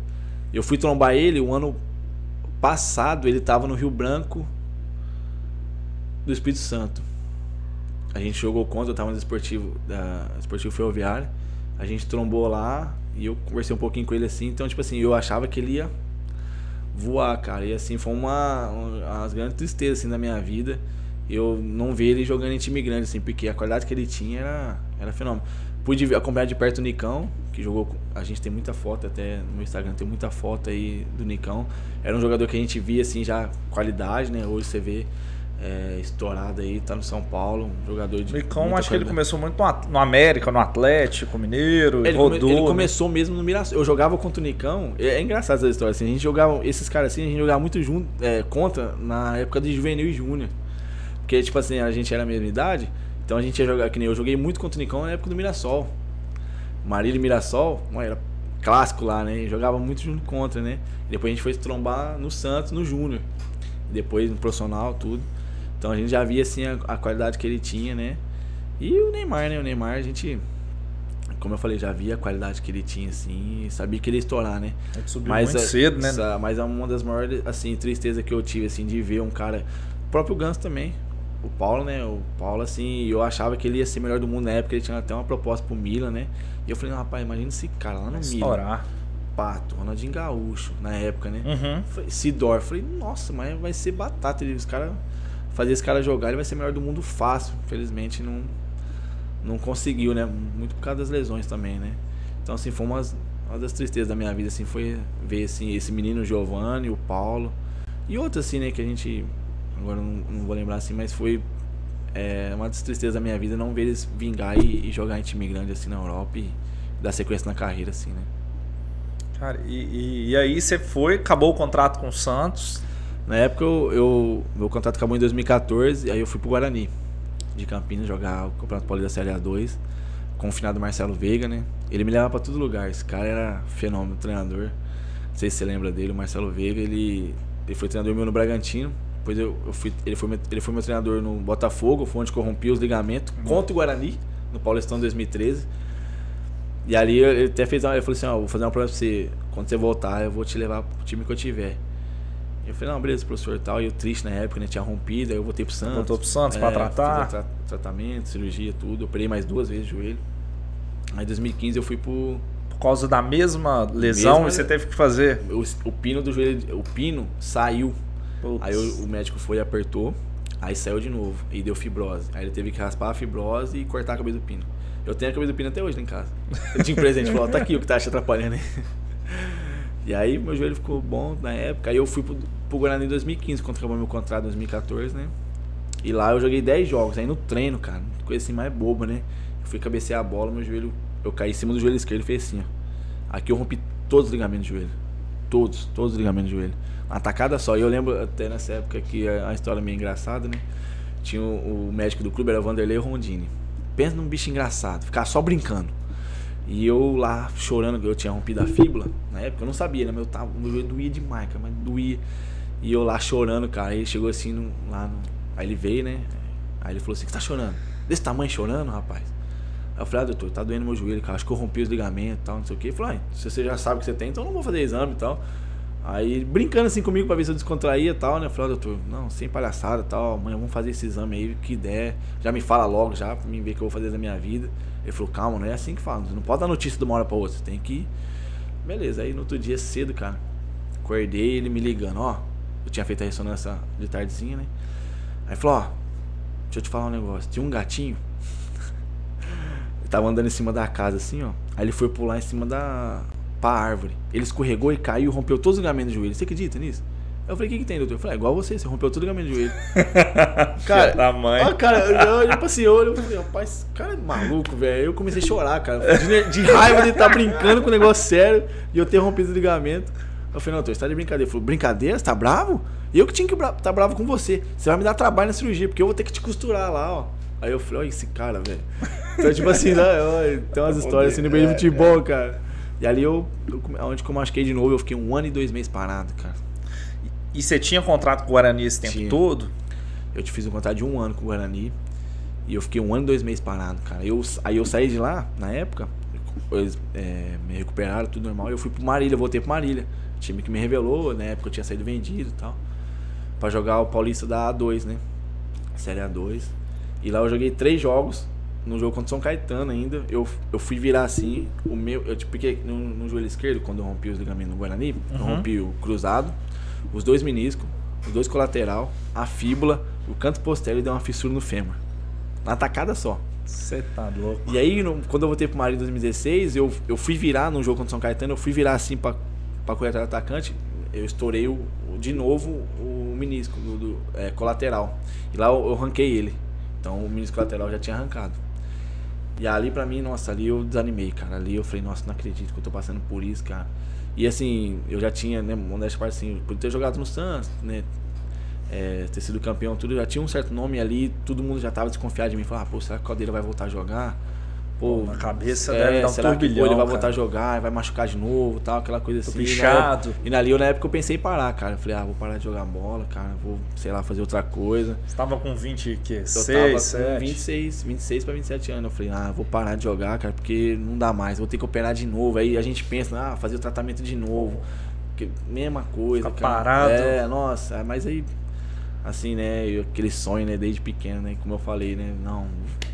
Eu fui trombar ele o ano passado, ele tava no Rio Branco do Espírito Santo. A gente jogou contra, eu tava no esportivo, da esportivo ferroviário. A gente trombou lá e eu conversei um pouquinho com ele assim. Então, tipo assim, eu achava que ele ia voar, cara. E assim, foi uma, uma as grandes tristezas assim, da minha vida. Eu não ver ele jogando em time grande, assim, porque a qualidade que ele tinha era, era fenômeno. Pude acompanhar de perto o Nicão, que jogou. A gente tem muita foto, até no Instagram tem muita foto aí do Nicão. Era um jogador que a gente via, assim, já qualidade, né? Hoje você vê é, estourado aí, tá no São Paulo, um jogador de. O Nicão, muita acho que ele começou muito no, América, no Atlético, Mineiro, Ele, come- rodou. ele né? começou mesmo no Mirassol. Eu jogava contra o Nicão. É, é engraçado essa história. Assim, a gente jogava. Esses caras assim, a gente jogava muito junto, é, contra na época de juvenil e júnior. Porque, tipo assim, a gente era a mesma idade. Então a gente ia jogar. Que nem eu joguei muito contra o Nicão na época do Mirassol. Marília e Mirassol, mano, era clássico lá, né? Jogava muito junto contra, né? E depois a gente foi se trombar no Santos, no Júnior. Depois no profissional, tudo. Então a gente já via assim a, a qualidade que ele tinha, né? E o Neymar, né? O Neymar, a gente como eu falei, já via a qualidade que ele tinha, assim, sabia que ele ia estourar, né? Ele subiu Mas, muito a- cedo, né? essa- mas é uma das maiores, assim, tristezas que eu tive, assim, de ver um cara... O próprio Ganso também. O Paulo, né? O Paulo, assim, eu achava que ele ia ser melhor do mundo na época, ele tinha até uma proposta pro Milan, né? E eu falei, não, rapaz, imagina esse cara lá no Milan. Estourar. Pato, Ronaldinho Gaúcho, na época, né? Uhum. Sidor, falei, nossa, mas vai ser batata. Ele, os cara, fazer esse cara jogar, ele vai ser melhor do mundo fácil. Infelizmente não, não conseguiu, né? Muito por causa das lesões também, né? Então, assim, foi umas, uma das tristezas da minha vida, assim, foi ver assim, esse menino Giovanni, o Paulo. E outros, assim, né, que a gente. Agora não, não vou lembrar assim, mas foi é, uma das tristezas da minha vida não ver eles vingar e, e jogar em time grande assim na Europa e dar sequência na carreira, assim, né? Cara, e, e- e aí você foi, acabou o contrato com o Santos. Na época eu, eu- meu contrato acabou em 2014, aí eu fui pro Guarani de Campinas jogar o Campeonato Paulista da Série A2 com o finado Marcelo Veiga, né? Ele me levava pra todo lugar. Esse cara era fenômeno, treinador. Não sei se você lembra dele, o Marcelo Veiga, ele, ele foi treinador meu no Bragantino. Depois eu, eu fui, ele, foi meu, ele foi meu treinador no Botafogo, foi onde corrompi os ligamentos contra o Guarani, no Paulistão 2013. E ali ele até fez uma, ele falou assim, ó, vou fazer uma prova pra você, quando você voltar, eu vou te levar pro time que eu tiver. Eu falei, não, beleza, professor tal. E eu triste na época, né? Tinha rompido, aí eu voltei pro Santos. Voltou pro Santos pra tratar? tra- tratamento, cirurgia, tudo. Eu operei mais duas vezes o joelho. Aí em 2015 eu fui pro. Por causa da mesma lesão, Mesma- você teve que fazer. O, o pino do joelho. O pino saiu. Putz. Aí o, o médico foi e apertou. Aí saiu de novo. E deu fibrose. Aí ele teve que raspar a fibrose e cortar a cabeça do pino. Eu tenho a cabeça do pino até hoje lá em casa. Eu tinha um presente, falou, tá aqui o que tá te atrapalhando aí. E aí meu joelho ficou bom na época. Aí eu fui pro, pro Guarani em 2015, quando acabou meu contrato em 2014, né? E lá eu joguei 10 jogos. Aí no treino, cara, coisa assim mais boba, né? Eu fui cabecear a bola, meu joelho. Eu caí em cima do joelho esquerdo e fez assim, ó. Aqui eu rompi todos os ligamentos do joelho. Todos, todos os ligamentos do joelho. Uma tacada só. E eu lembro até nessa época que a a história é meio engraçada, né? Tinha o, o médico do clube, era Vanderlei Rondini. Pensa num bicho engraçado, ficar só brincando. E eu lá chorando, eu tinha rompido a fíbula na época, eu não sabia, né? Meu, tava, meu joelho doía demais, cara, mas doía. E eu lá chorando, cara. Ele chegou assim no- lá no, Aí ele veio, né? Aí ele falou assim, que tá chorando? Desse tamanho chorando, rapaz? Aí eu falei, ah, doutor, tá doendo meu joelho, cara. Acho que eu rompi os ligamentos e tal, não sei o quê. Ele falou, ah, se você já sabe que você tem, então eu não vou fazer exame e tal. Aí, brincando assim comigo pra ver se eu descontraía e tal, né? Eu falei, ah, doutor, não, sem palhaçada e tal, amanhã vamos fazer esse exame aí, o que der. Já me fala logo já, pra mim ver o que eu vou fazer da minha vida. Ele falou, calma, não é assim que fala. Você não pode dar notícia de uma hora pra outra, você tem que. Beleza, aí no outro dia cedo, cara, acordei ele me ligando, ó. Eu tinha feito a ressonância de tardezinha, né? Aí falou, ó, deixa eu te falar um negócio. Tinha um gatinho. ele tava andando em cima da casa assim, ó. Aí ele foi pular em cima da pra árvore. Ele escorregou e caiu, rompeu todos os ligamentos do joelho. Você acredita nisso? Eu falei, o que, que tem, doutor? Eu falei, é igual você, você rompeu todo o ligamento do joelho. cara, tamanho. Ó, cara, eu olhei pra esse olho, eu falei, rapaz, cara é maluco, velho. Eu comecei a chorar, cara. De, de raiva de estar tá brincando com um negócio sério e eu ter rompido o ligamento. Eu falei, não, doutor, você tá de brincadeira. Ele falou, brincadeira? Você tá bravo? Eu que tinha que estar tá bravo com você. Você vai me dar trabalho na cirurgia, porque eu vou ter que te costurar lá, ó. Aí eu falei, olha esse cara, velho. Então, tipo assim, né, tem umas histórias assim no meio de futebol, cara. E ali eu, eu onde que eu machuquei de novo, eu fiquei um ano e dois meses parado, cara. E você tinha contrato com o Guarani esse tempo tinha. todo? Eu te fiz um contrato de um ano com o Guarani. E eu fiquei um ano e dois meses parado, cara. Eu, aí eu saí de lá, na época, eles é, me recuperaram, tudo normal. Eu fui pro Marília, voltei pro Marília. Time que me revelou, na época eu tinha saído vendido e tal. Pra jogar o Paulista da A2, né? Série A2. E lá eu joguei três jogos no jogo contra o São Caetano ainda, eu, eu fui virar assim, o meu, eu tipo, porque no, no joelho esquerdo, quando eu rompi os ligamentos no Guarani, uhum. eu rompi o cruzado, os dois meniscos, os dois colateral, a fíbula, o canto posterior e deu uma fissura no fêmur. Na tacada só. Você tá louco. E aí, no, quando eu voltei pro Marinho em 2016, eu, eu fui virar no jogo contra o São Caetano, eu fui virar assim pra, pra correr atrás do atacante, eu estourei o, de novo o menisco do, do é, colateral. E lá eu, eu ranquei ele. Então o menisco lateral já tinha arrancado. E ali pra mim, nossa, ali eu desanimei, cara. Ali eu falei, nossa, não acredito que eu tô passando por isso, cara. E assim, eu já tinha, né, modéstia parte assim, por ter jogado no Santos, né? É, ter sido campeão, tudo, já tinha um certo nome ali, todo mundo já tava desconfiado de mim, falar, ah, pô, será que o Caldeira vai voltar a jogar? Pô, na cabeça é, deve dar um será turbilhão, que pô, ele vai voltar a jogar, vai machucar de novo, tal, aquela coisa Tô assim. Pichado. E na, e na época eu pensei em parar, cara. Eu falei, ah, vou parar de jogar bola, cara, vou, sei lá, fazer outra coisa. Você tava com 20 que? Eu 6, tava 7? com 26, 26 para 27 anos. Eu falei, ah, vou parar de jogar, cara, porque não dá mais, vou ter que operar de novo. Aí a gente pensa, ah, fazer o tratamento de novo. Que, mesma coisa, Ficar cara. parado. É, nossa, mas aí assim, né, aquele sonho, né, desde pequeno, né, como eu falei, né, não,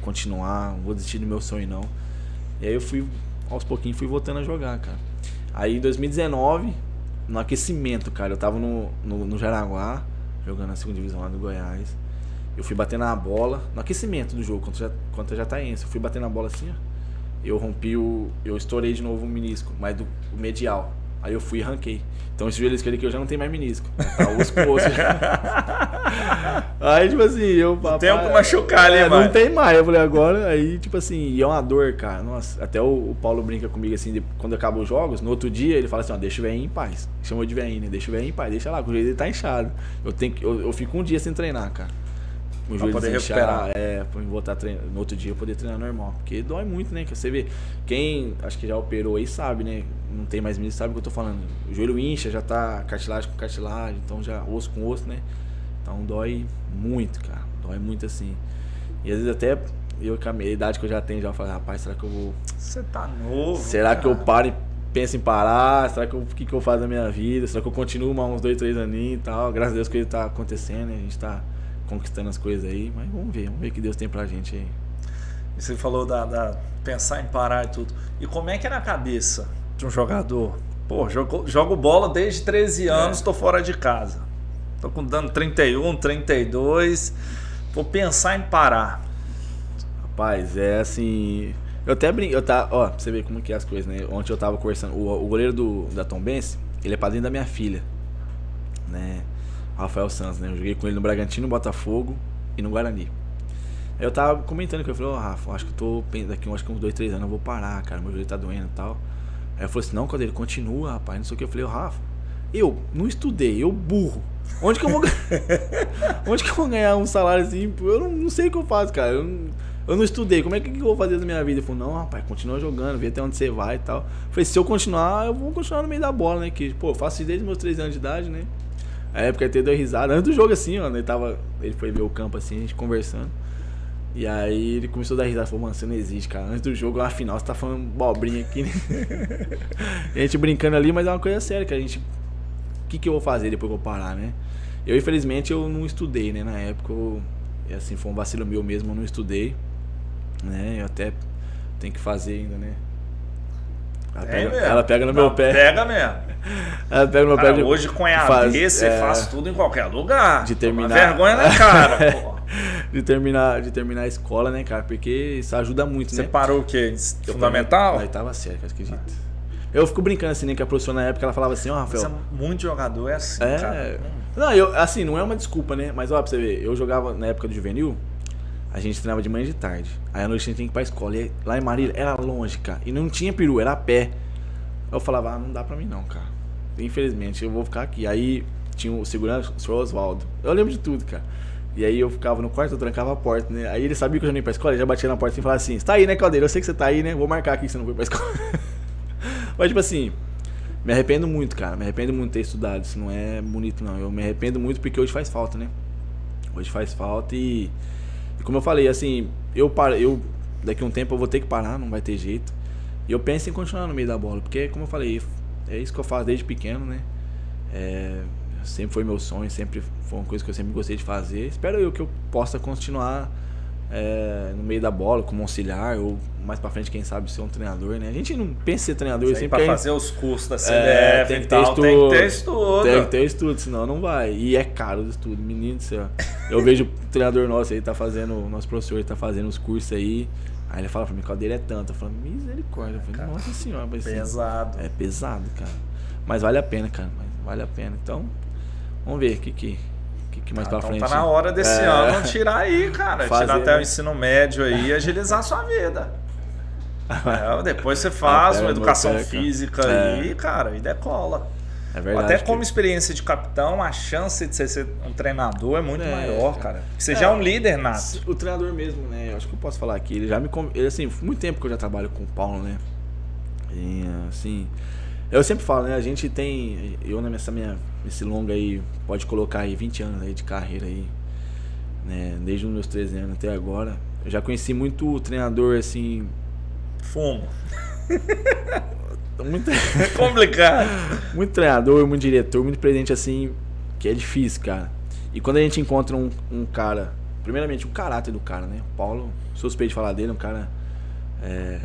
continuar, não vou desistir do meu sonho não. E aí eu fui, aos pouquinhos, fui voltando a jogar, cara. Aí em 2019, no aquecimento, cara, eu tava no, no, no Jaraguá, jogando na segunda divisão lá do Goiás. Eu fui bater na bola, no aquecimento do jogo, contra, contra a Jataense. Eu fui bater na bola assim, ó. Eu rompi o. Eu estourei de novo o menisco, mas do medial. Aí eu fui e ranquei. Então esse joelho esquerdo aqui eu já não tenho mais menisco. Tá osso com osso. aí, tipo assim, eu. Papai, tem como machucar ali, é, mano. Não tem mais. Eu falei, agora, aí, tipo assim, e é uma dor, cara. Nossa, até o, o Paulo brinca comigo assim, de, quando acabam os jogos, no outro dia ele fala assim, ó, deixa o velhinho em paz. Chamou de velhinho, né? Deixa o velhinho em paz, deixa lá, joelho ele tá inchado. Eu, tenho que, eu, eu fico um dia sem treinar, cara o joelho poder recuperar. É, pra voltar a treinar, no outro dia eu poder treinar normal. Porque dói muito, né? Que você vê, quem acho que já operou aí sabe, né? Não tem mais medo, sabe o que eu tô falando. O joelho incha, já tá cartilagem com cartilagem, então já osso com osso, né? Então dói muito, cara. Dói muito assim. E às vezes até eu com a idade que eu já tenho, já falo, rapaz, será que eu vou. Você tá novo. Será cara. que eu paro e penso em parar? Será que o que, que eu faço na minha vida? Será que eu continuo mais uns dois, três aninhos e tal? Graças a Deus que ele tá acontecendo, né? A gente tá conquistando as coisas aí, mas vamos ver, vamos ver o que Deus tem pra gente aí. E você falou da, da pensar em parar e tudo. E como é que é na cabeça de um jogador? Pô, jogo, jogo bola desde 13 é. anos, é. tô fora de casa. Tô com dando 31, 32. Vou pensar em parar. Rapaz, é assim. Eu até brinco, eu tá, ó, pra você ver como que é as coisas, né? Ontem eu tava conversando, o, o goleiro do, da Tom Benz, ele é padrinho da minha filha, né? Rafael Santos, né? Eu joguei com ele no Bragantino, no Botafogo e no Guarani. Aí eu tava comentando que eu falei, ô oh, Rafa, acho que eu tô. Daqui acho que uns dois, três anos eu vou parar, cara. Meu joelho tá doendo e tal. Aí eu falei assim, não, quando ele continua, rapaz, não sei o que. Eu falei, ô oh, Rafa, eu não estudei, eu burro. Onde que eu vou Onde que eu vou ganhar um salário assim? Eu não, não sei o que eu faço, cara. Eu não, eu não estudei, como é que eu vou fazer na minha vida? Ele falou, não, rapaz, continua jogando, vê até onde você vai e tal. Eu falei, se eu continuar, eu vou continuar no meio da bola, né? Que, pô, eu faço isso desde meus três anos de idade, né? A época ele deu risada. Antes do jogo, assim, ó, ele, tava, ele foi ver o campo assim, a gente conversando. E aí ele começou a dar risada, falou, mano, você não existe, cara. Antes do jogo, lá final, você tá falando bobrinha aqui, né? a gente brincando ali, mas é uma coisa séria, que a gente. O que, que eu vou fazer depois que eu parar, né? Eu, infelizmente, eu não estudei, né? Na época, eu, assim, foi um vacilo meu mesmo, eu não estudei. Né? Eu até tenho que fazer ainda, né? Ela, É pega, mesmo. ela pega no Não, meu pé. Pega mesmo. Ela pega no meu Cara, pé. de- hoje com EAD faz- você é, faz tudo em qualquer lugar. De terminar- vergonha na cara, pô. de terminar, de terminar a escola, né, cara? Porque isso ajuda muito, Você né? parou o quê? Eu Fundamental? Aí tava certo, acredito. Eu fico brincando assim, né? Que a professora na época ela falava assim, ó, Mas Rafael. é muito jogador é assim, É. cara. Não, eu, assim, não é uma desculpa, né? Mas ó, pra você ver, eu jogava na época do juvenil, a gente treinava de manhã e de tarde. Aí à noite a gente tinha que ir pra escola. E lá em Marília era longe, cara. E não tinha peru, era a pé. Eu falava, ah, não dá pra mim não, cara. Infelizmente, eu vou ficar aqui. Aí tinha o segurança, o senhor Oswaldo. Eu lembro de tudo, cara. E aí eu ficava no quarto, eu trancava a porta, né? Aí ele sabia que eu já não ia pra escola, ele já batia na porta e falava assim, você tá aí, né, Caldeira? Eu sei que você tá aí, né? Vou marcar aqui que você não foi pra escola. Mas tipo assim, me arrependo muito, cara. Me arrependo muito de ter estudado. Isso não é bonito, não. Eu me arrependo muito porque hoje faz falta, né? Hoje faz falta e, e como eu falei, assim, eu paro, eu daqui a um tempo eu vou ter que parar, não vai ter jeito. E eu penso em continuar no meio da bola, porque como eu falei, é isso que eu faço desde pequeno, né? É, sempre foi meu sonho, sempre foi uma coisa que eu sempre gostei de fazer. Espero eu que eu possa continuar é, no meio da bola como auxiliar ou mais pra frente, quem sabe, ser um treinador, né? A gente não pensa em ser treinador sempre pra fazer os cursos da CBF é, tem que ter tal, estudo. tem que ter estudo. Tem que ter estudo, senão não vai. E é caro o estudo, menino do céu. Eu vejo o treinador nosso aí, tá fazendo, o nosso professor tá fazendo os cursos aí. Aí ele fala pra mim, dele é tanto? Eu falo, misericórdia. Eu falei, Cara, nossa senhora, vai ser. Pesado. É pesado, cara. Mas vale a pena, cara. Mas vale a pena. Então, vamos ver o que, que, que, que mais Ah, pra então frente. tá na hora desse É. ano tirar aí, cara. Fazer, tirar até o ensino médio aí e agilizar a sua vida. É, depois você faz Ah, uma pega, educação física É. aí, cara, e decola. É verdade. Até que- como experiência de capitão, a chance de você ser um treinador é muito É, maior, cara. você É. já é um líder nato. O treinador mesmo, né? Eu acho que eu posso falar aqui. Ele já me. Ele, assim, muito tempo que eu já trabalho com o Paulo, né? E, assim. Eu sempre falo, né? A gente tem. Eu nessa minha. Esse longo aí, pode colocar aí 20 anos aí de carreira aí. Né? Desde os meus 13 anos até agora. Eu já conheci muito treinador, assim. Fumo. Muito, Complicado. muito treinador, muito diretor, muito presidente, assim. Que é difícil, cara. E quando a gente encontra um, um cara. Primeiramente, o caráter do cara, né? O Paulo, suspeito de falar dele, um cara. é,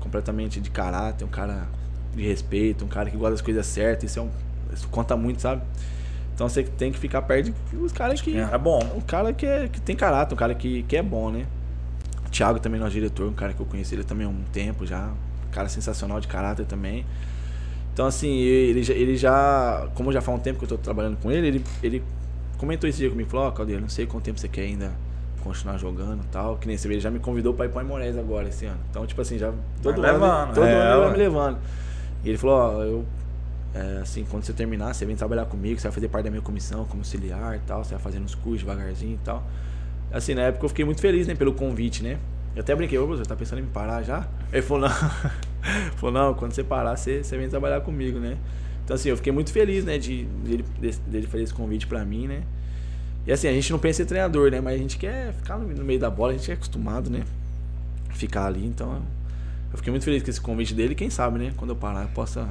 completamente de caráter, um cara de respeito, um cara que gosta das coisas certas, isso é um. Isso conta muito, sabe? Então você tem que ficar perto dos caras que. É bom. Um cara que, é, que tem caráter, um cara que, que é bom, né? O Thiago também, nosso diretor, um cara que eu conheci ele também há um tempo já. Um cara sensacional de caráter também. Então, assim, ele já, ele já. Como já faz um tempo que eu tô trabalhando com ele, ele, ele comentou esse dia comigo, falou, ó, Caldeira, não sei quanto tempo você quer ainda continuar jogando e tal. Que nem você vê, ele já me convidou pra ir pra Imorés agora esse ano. Então, tipo assim, já. Todo Vai ano, levando, todo é, ano ele vai me levando. E ele falou, ó, eu. É, assim, quando você terminar, você vem trabalhar comigo, você vai fazer parte da minha comissão como auxiliar e tal, você vai fazendo os cursos devagarzinho e tal. Assim, na época eu fiquei muito feliz, né, pelo convite, né? Eu até brinquei, ô, professor, tá pensando em me parar já? Ele falou, não. Falou, não, quando você parar, você, você vem trabalhar comigo, né? Então, assim, eu fiquei muito feliz, né, de, dele, de- dele fazer esse convite pra mim, né? E assim, a gente não pensa em treinador, né? Mas a gente quer ficar no, no meio da bola, a gente é acostumado, né? Ficar ali, então eu fiquei muito feliz com esse convite dele. Quem sabe, né? Quando eu parar, eu possa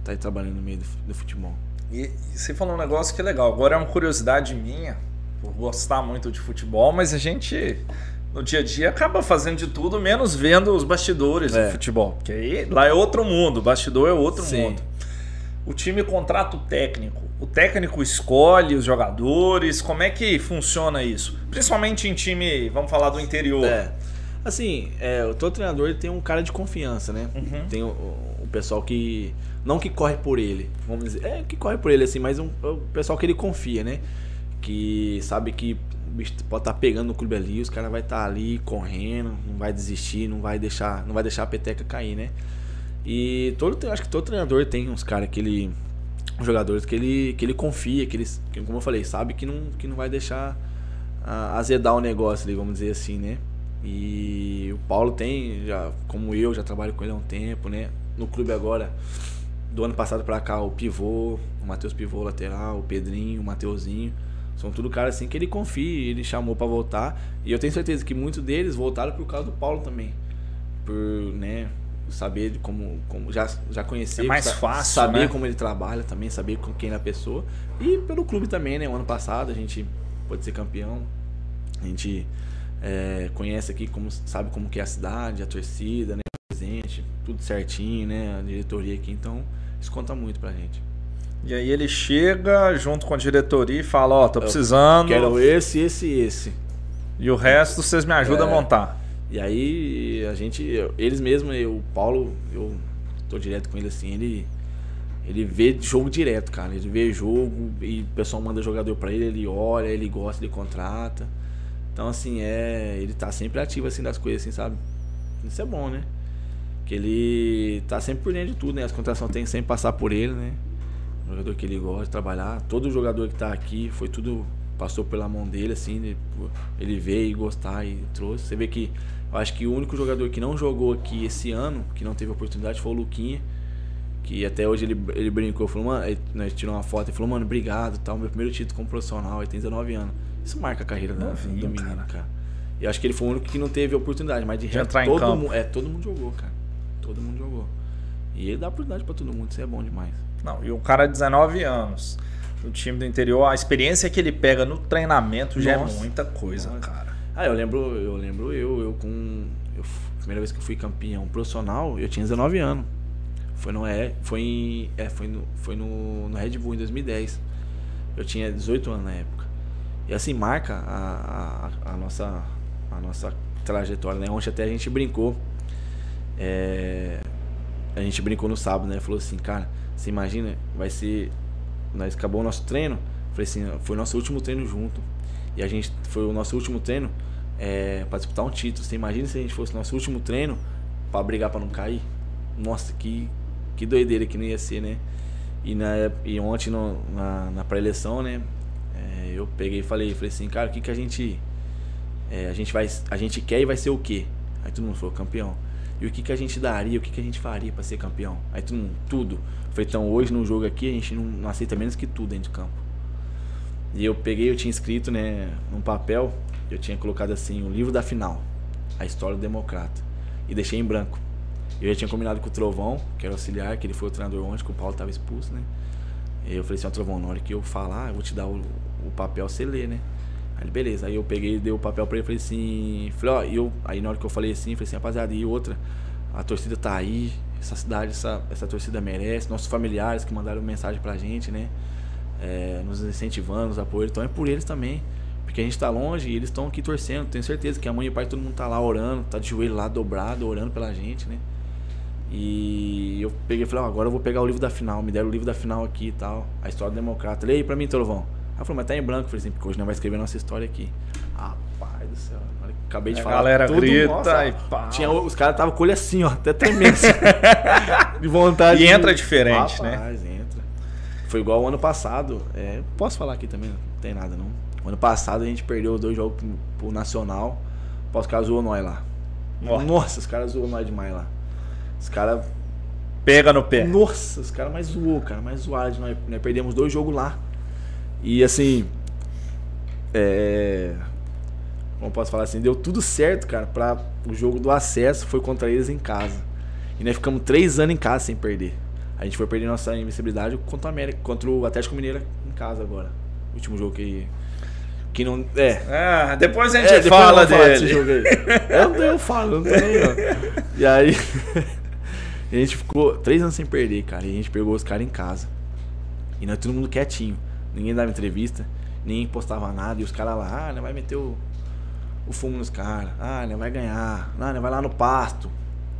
estar aí trabalhando no meio do, do futebol. E, e você falou um negócio que é legal. Agora é uma curiosidade minha, por gostar muito de futebol, mas a gente no dia a dia acaba fazendo de tudo, menos vendo os bastidores É. do futebol. Porque aí lá é outro mundo, o bastidor é outro Sim. mundo. O time contrata o técnico. O técnico escolhe os jogadores. Como é que funciona isso? Principalmente em time, vamos falar do interior. É. Assim, é, o todo treinador tem um cara de confiança, né? Uhum. Tem o, o pessoal que. Não que corre por ele, vamos dizer. É que corre por ele, assim, mas um, o pessoal que ele confia, né? Que sabe que bicho pode estar pegando no clube ali, os caras vai estar ali correndo, não vai desistir, não vai deixar, não vai deixar a peteca cair, né? E todo, acho que todo treinador tem uns caras que ele. jogadores que ele, que ele confia, que eles, como eu falei, sabe que não, que não vai deixar azedar o negócio ali, vamos dizer assim, né? E o Paulo tem, já, como eu, já trabalho com ele há um tempo, né? No clube agora, do ano passado pra cá, o Pivô, o Matheus Pivô lateral, o Pedrinho, o Mateuzinho. São tudo caras assim que ele confia, ele chamou para voltar. E eu tenho certeza que muitos deles voltaram por causa do Paulo também. Por, né, saber como, como já, já conhecer. É mais fácil, Saber né? como ele trabalha também, saber com quem é a pessoa. E pelo clube também, né? O ano passado a gente pode ser campeão. A gente é, conhece aqui, como, sabe como que é a cidade, a torcida, né? O presente, tudo certinho, né? A diretoria aqui. Então, isso conta muito pra gente. E aí ele chega junto com a diretoria e fala, ó, tô precisando. Quero esse, esse e esse. E o resto vocês me ajudam É. a montar. E aí a gente, eles mesmos, eu, o Paulo, eu tô direto com ele assim, ele ele vê jogo direto, cara. Ele vê jogo e o pessoal manda jogador pra ele, ele olha, ele gosta, ele contrata. Então assim, é, ele tá sempre ativo assim das coisas assim, sabe? Isso é bom, né? Que ele tá sempre por dentro de tudo, né? As contratações tem que sempre passar por ele, né? Um jogador que ele gosta de trabalhar. Todo jogador que tá aqui foi tudo passou pela mão dele, assim, ele, veio e gostar e trouxe. Você vê que eu acho que o único jogador que não jogou aqui esse ano, que não teve oportunidade, foi o Luquinha. Que até hoje ele, ele brincou, falou, mano, ele, nós tirou uma foto e falou, mano, obrigado, tal, meu primeiro título como profissional, ele tem 19 anos. Isso marca a carreira da, do menino, cara. cara. E acho que ele foi o único que não teve oportunidade, mas de De resto, todo mundo, é, todo mundo jogou, cara. Todo mundo jogou. E ele dá oportunidade pra todo mundo, isso é bom demais. Não, e um cara de 19 anos, no time do interior, a experiência que ele pega no treinamento já Nossa. é muita coisa, Nossa. cara. Ah, eu lembro, eu lembro eu, eu com. Eu, a primeira vez que eu fui campeão profissional, eu tinha 19 anos. Foi no, é, foi em, é, foi no, foi no, no Red Bull em 2010. Eu tinha 18 anos na época. E assim marca a, a, a nossa, a nossa trajetória, né? Ontem até a gente brincou. É, a gente brincou no sábado, né? Falou assim, cara, você imagina, vai ser. Nós acabou o nosso treino. Falei assim, foi o nosso último treino junto. E a gente foi o nosso último treino é, para disputar um título. Você imagina se a gente fosse nosso último treino para brigar para não cair? Nossa, que, que doideira que não ia ser, né? E, na, e ontem no- na, na pré-eleição, né? é, eu peguei e falei, falei assim, cara, o que, que a gente. é, a gente vai. A gente quer e vai ser o quê? Aí todo mundo falou, campeão. E o que, que a gente daria, o que, que a gente faria para ser campeão? Aí todo tudo. Falei, então hoje no jogo aqui a gente não, não aceita menos que tudo dentro de campo. E eu peguei, eu tinha escrito, né, num papel, eu tinha colocado assim, o livro da final, a história do democrata. E deixei em branco. Eu já tinha combinado com o Trovão, que era auxiliar, que ele foi o treinador ontem, que o Paulo tava expulso, né? E eu falei assim, ó, Trovão, na hora que eu falar, eu vou te dar o, o papel, você lê, né? Aí ele, beleza. Aí eu peguei dei o papel pra ele, falei assim, falei, ó, eu, aí na hora que eu falei assim, falei assim, rapaziada, e outra, a torcida tá aí, essa cidade, essa, essa torcida merece, nossos familiares que mandaram mensagem pra gente, né? é, nos incentivando, nos apoiando. Então é por eles também. Porque a gente tá longe e eles estão aqui torcendo. Tenho certeza que a mãe e o pai, todo mundo tá lá orando, tá de joelho lá dobrado, orando pela gente, né? E eu peguei e falei, ó, agora eu vou pegar o livro da final. Me deram o livro da final aqui e tal. A história do democrata. Leia aí pra mim, Trovão. Ela falou, mas tá em branco. Eu falei assim, porque hoje nós vai escrever nossa história aqui. Rapaz do céu. Acabei de A falar. galera tudo, grita nossa, e pá. Tinha, os caras estavam com o olho assim, ó, até tremendo. assim, de vontade. E de- entra diferente, né? Rapaz, entra. Foi igual o ano passado. É, posso falar aqui também, não tem nada não. O ano passado a gente perdeu os dois jogos pro, pro Nacional. Os caras zoou nós lá. Ó. Nossa, os caras zoou nós demais lá. Os caras. Pega no pé. Nossa, os caras mais zoou, cara. Mais zoaram de nós. Nós perdemos dois jogos lá. E assim. É. Como posso falar assim? Deu tudo certo, cara. Pra o jogo do acesso foi contra eles em casa. E nós ficamos três anos em casa sem perder. A gente foi perder nossa invencibilidade contra o América, contra o Atlético Mineiro em casa agora. O último jogo que. Que não. É. Ah, depois a gente É, depois fala dele. jogo aí. Eu, eu falo, não tô nem não. E aí. a gente ficou três anos sem perder, cara. E a gente pegou os caras em casa. E nós todo mundo quietinho. Ninguém dava entrevista, ninguém postava nada. E os caras lá, ah, né, vai meter o, o fumo nos caras. Ah, né, vai ganhar. Ah, né, vai lá no pasto.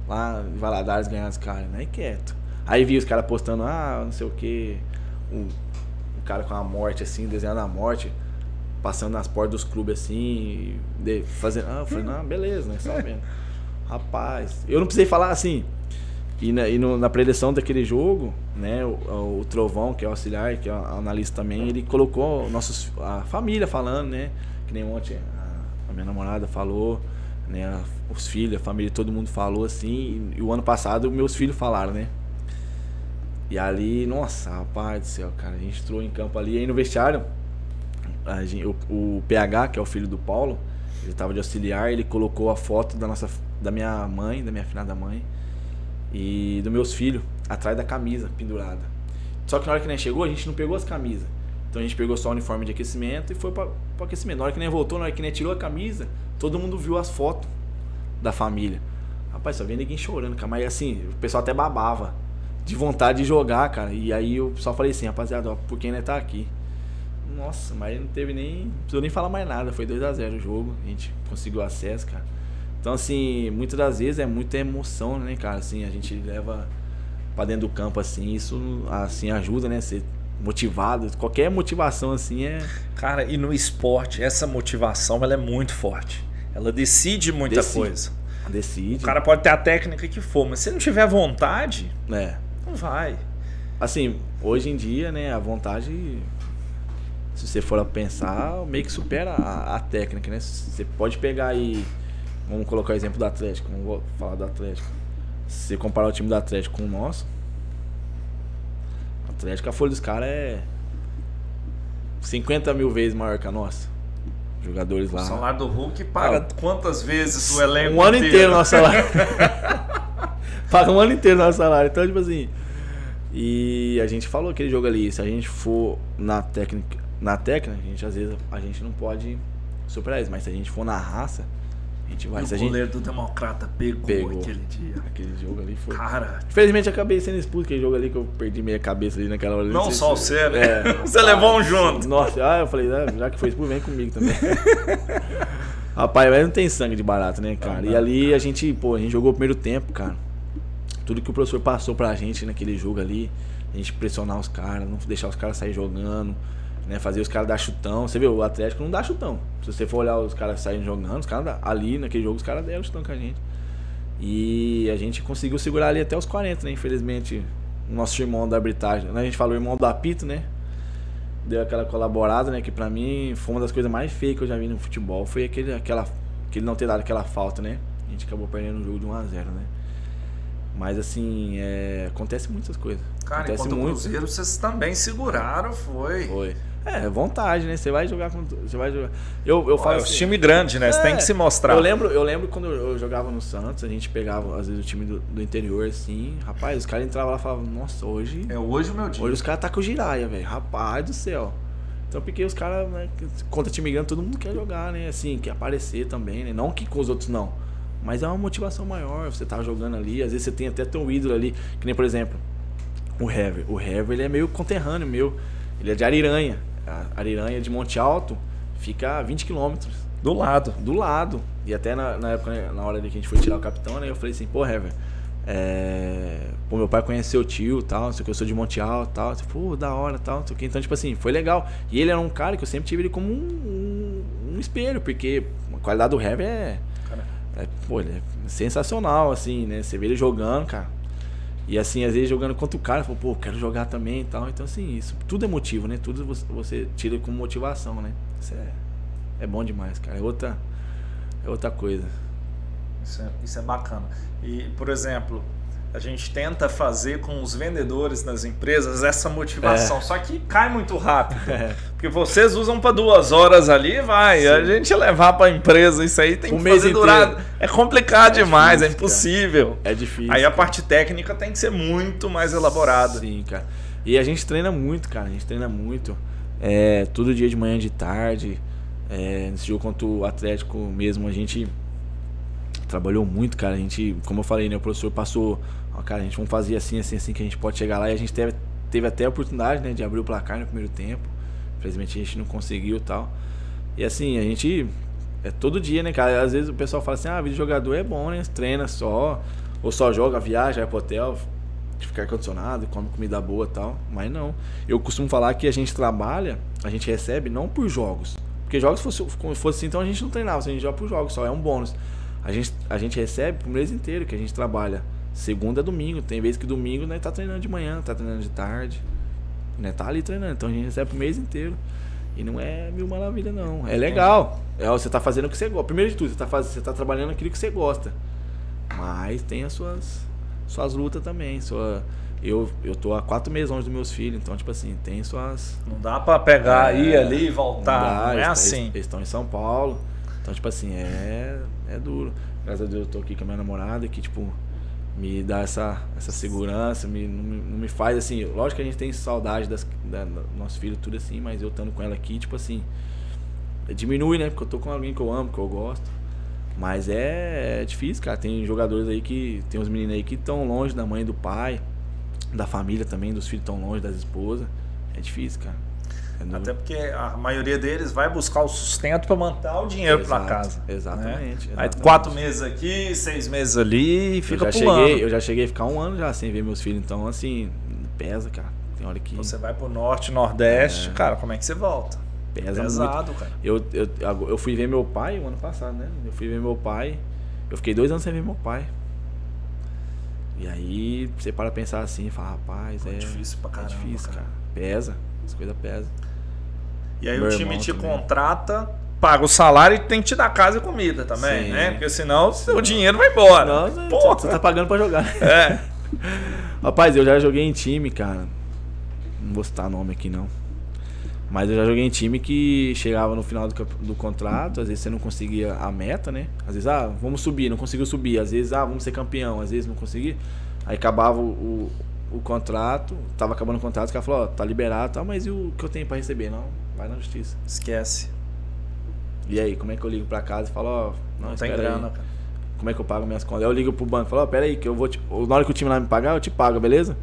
Lá em Valadares ganhar os caras. Aí quieto. Aí vi os caras postando, ah, não sei o que. Um, um cara com a morte assim, desenhando a morte. Passando nas portas dos clubes assim, de, fazendo. Ah, eu falei, não, beleza, né? Só vendo. Rapaz, eu não precisei falar assim. E na, e no- na preleção daquele jogo, né, o, o Trovão, que é o auxiliar, que é o analista também, ele colocou nossos, a família falando, né? Que nem ontem a, a minha namorada falou, né? Os filhos, a família, todo mundo falou assim. E, e o ano passado meus filhos falaram, né? E ali, nossa, rapaz do céu, cara, a gente entrou em campo ali, aí no vestiário, gente, o, o, PH, que é o filho do Paulo, ele tava de auxiliar, ele colocou a foto da nossa da minha mãe, da minha finada mãe e dos meus filhos atrás da camisa pendurada. Só que na hora que nem chegou, a gente não pegou as camisas. Então a gente pegou só o uniforme de aquecimento e foi para o aquecimento. Na hora que nem voltou, na hora que nem tirou a camisa, todo mundo viu as fotos da família. Rapaz, só via ninguém chorando, cara. Mas assim, o pessoal até babava de vontade de jogar, cara. E aí eu só falei assim, rapaziada, ó, por quem né tá aqui? Nossa, mas não teve nem. Não precisou nem falar mais nada. Foi 2 a 0 o jogo. A gente conseguiu acesso, cara. Então, assim, muitas das vezes é muita emoção, né, cara? Assim, a gente leva pra dentro do campo, assim, isso assim ajuda, né? Ser motivado. Qualquer motivação, assim, é. Cara, e no esporte, essa motivação ela é muito forte. Ela decide muita decide. coisa. Decide. O cara pode ter a técnica que for, mas se não tiver vontade, é. não vai. Assim, hoje em dia, né, a vontade se você for a pensar, meio que supera a, a, técnica, né? Você pode pegar aí, vamos colocar o exemplo do Atlético, vamos falar do Atlético. Se você comparar o time do Atlético com o nosso, o Atlético, a folha dos caras é 50 mil vezes maior que a nossa. Jogadores lá. O salário do Hulk paga quantas vezes o elenco? Um ano inteiro, inteiro nosso salário. paga um ano inteiro nosso salário. Então, tipo assim. E a gente falou aquele jogo ali, se a gente for na técnica, na técnica, a gente às vezes a gente não pode superar isso, mas se a gente for na raça, E o a goleiro gente... do Democrata pegou, pegou, aquele dia. Aquele jogo ali foi. Cara. Infelizmente acabei sendo expulso, aquele jogo ali que eu perdi meia cabeça ali naquela hora. Não, não só se... você, né? É, você levou um junto. Nossa, ah, eu falei, ah, já que foi expulso, vem comigo também. Rapaz, mas não tem sangue de barato, né, cara? e ali a gente, pô, a gente jogou o primeiro tempo, cara. Tudo que o professor passou pra gente naquele jogo ali, a gente pressionar os caras, não deixar os caras sair jogando né? Fazer os caras dar chutão. Você viu, o Atlético não dá chutão. Se você for olhar os caras saindo jogando, os caras ali naquele jogo, os caras deram chutão com a gente. E a gente conseguiu segurar ali até os 40, né? Infelizmente, o nosso irmão da arbitragem, né? a gente falou irmão do apito, né? Deu aquela colaborada, né? Que pra mim foi uma das coisas mais feias que eu já vi no futebol. Foi aquele, aquela, aquele não ter dado aquela falta, né? A gente acabou perdendo o jogo de 1x0, né? Mas assim, é, acontece muitas coisas. Cara, acontece enquanto muito. o Cruzeiro vocês também seguraram, foi. Foi. É, vontade, né? Você vai jogar com. Você vai jogar. Eu, eu falo. É assim, time grande, né? É, você tem que se mostrar. Eu lembro, eu lembro quando eu jogava no Santos, a gente pegava, às vezes, o time do, do interior, assim. Rapaz, os caras entravam lá e falavam, nossa, hoje. É hoje o meu dia. Hoje os caras tá com o giraia, velho. Rapaz do céu. Então, porque os caras, né, contra time grande, todo mundo quer jogar, né? Assim, quer aparecer também, né? Não que com os outros não. Mas é uma motivação maior. Você tá jogando ali, às vezes você tem até teu ídolo ali. Que nem, por exemplo, o Hever. O Hever, ele é meio conterrâneo meu. Ele é de Ariranha. A Ariranha de Monte Alto fica a 20 quilômetros. Do lado. Do lado. E até na, na época, na hora que a gente foi tirar o capitão, né? Eu falei assim, pô, Hever, é... Pô, meu pai conheceu o tio tal, não sei o que, eu sou de Monte Alto tal. Pô, da hora tal, não sei o que. Então, tipo assim, foi legal. E ele era um cara que eu sempre tive ele como um, um, um espelho, porque a qualidade do Hever é, é. Pô, ele é sensacional, assim, né? Você vê ele jogando, cara e assim, às vezes jogando contra o cara, falou, pô, quero jogar também e tal. Então, assim, isso tudo é motivo, né? Tudo você, tira como motivação, né? Isso é, é bom demais, cara. É outra, é outra coisa. Isso é, isso é bacana. E, por exemplo, a gente tenta fazer com os vendedores nas empresas essa motivação, é. só que cai muito rápido. É. Porque vocês usam para duas horas ali, vai. Sim. A gente levar para a empresa isso aí tem um que fazer durar. É complicado é demais, é difícil, é impossível. Cara. É difícil. Aí a parte técnica tem que ser muito mais elaborada. Sim, cara. E a gente treina muito, cara. A gente treina muito. É, todo dia de manhã, de tarde. É, nesse jogo contra o Atlético mesmo, a gente trabalhou muito, cara. A gente, como eu falei, né? O professor passou Cara, a gente vamos fazer assim, assim, assim, que a gente pode chegar lá. E a gente teve, teve até a oportunidade, né, de abrir o placar no primeiro tempo. Infelizmente a gente não conseguiu e tal. E assim, a gente. É todo dia, né, cara? Às vezes o pessoal fala assim, ah, vídeo jogador é bom, né? Treina só. Ou só joga, viaja, vai pro hotel, ficar condicionado, come comida boa e tal. Mas não. Eu costumo falar que a gente trabalha, a gente recebe não por jogos. Porque jogos fosse, fosse assim, então a gente não treinava, a gente joga por jogos, só é um bônus. A gente, a gente recebe pro mês inteiro que a gente trabalha segunda a domingo. Tem vezes que domingo né, tá treinando de manhã, tá treinando de tarde. Né, tá ali treinando. Então a gente recebe o mês inteiro. E não é mil maravilha, não. É legal. É, você tá fazendo o que você gosta. Primeiro de tudo, você tá, fazendo, você tá trabalhando aquilo que você gosta. Mas tem as suas, suas lutas também. Sua, eu, eu tô há quatro meses longe dos meus filhos, então, tipo assim, tem suas. Não dá pra pegar, É, ir ali e voltar. dá, Não, é eles- assim. Eles estão em São Paulo. Então, tipo assim, é, é duro. Graças a Deus eu tô aqui com a minha namorada que, tipo, me dá essa, essa segurança, me, não, me, faz assim. Lógico que a gente tem saudade das, da, nosso filho, tudo assim, mas eu estando com ela aqui, tipo assim, diminui, né? Porque eu tô com alguém que eu amo, que eu gosto. Mas é, é difícil, cara. Tem jogadores aí que. Tem uns meninos aí que estão longe da mãe do pai, da família também, dos filhos estão longe das esposas. É difícil, cara. É duro. Até porque a maioria deles vai buscar o sustento para manter o dinheiro para casa. exatamente, né? Aí exatamente. quatro meses aqui, seis meses ali e eu fica já pulando. cheguei, eu já cheguei a ficar um ano já sem ver meus filhos, então assim, pesa, cara. Tem hora que Você vai pro norte, nordeste, É. cara, como é que você volta? pesa muito. Pesado, cara. Eu, eu, eu fui ver meu pai o ano passado, né? Eu fui ver meu pai. Eu fiquei dois anos sem ver meu pai. E aí você para pensar assim e fala, rapaz, é. É difícil pra caramba, É difícil, cara. cara. Pesa. As coisas pesam. E aí Meu o time te também. contrata, paga o salário e tem que te dar casa e comida também, Sim. né? Porque senão o seu dinheiro vai embora. Porra. você tá pagando pra jogar. É. Rapaz, eu já joguei em time, cara. Não vou citar nome aqui não. Mas eu já joguei em time que chegava no final do, do contrato, às vezes você não conseguia a meta, né? Às vezes, ah, vamos subir, não conseguiu subir. Às vezes, ah, vamos ser campeão, às vezes não conseguia. Aí acabava o, o, contrato, tava acabando o contrato, o cara falou, ó, tá liberado, tá, mas e o que eu tenho pra receber? Não, vai na justiça. Esquece. E aí, como é que eu ligo pra casa e falo, ó, não, Não tem espera aí. grana, cara. Como é que eu pago minhas contas? Aí eu ligo pro banco e falo, ó, pera aí, que eu vou te... Na hora que o time lá me pagar, eu te pago, beleza?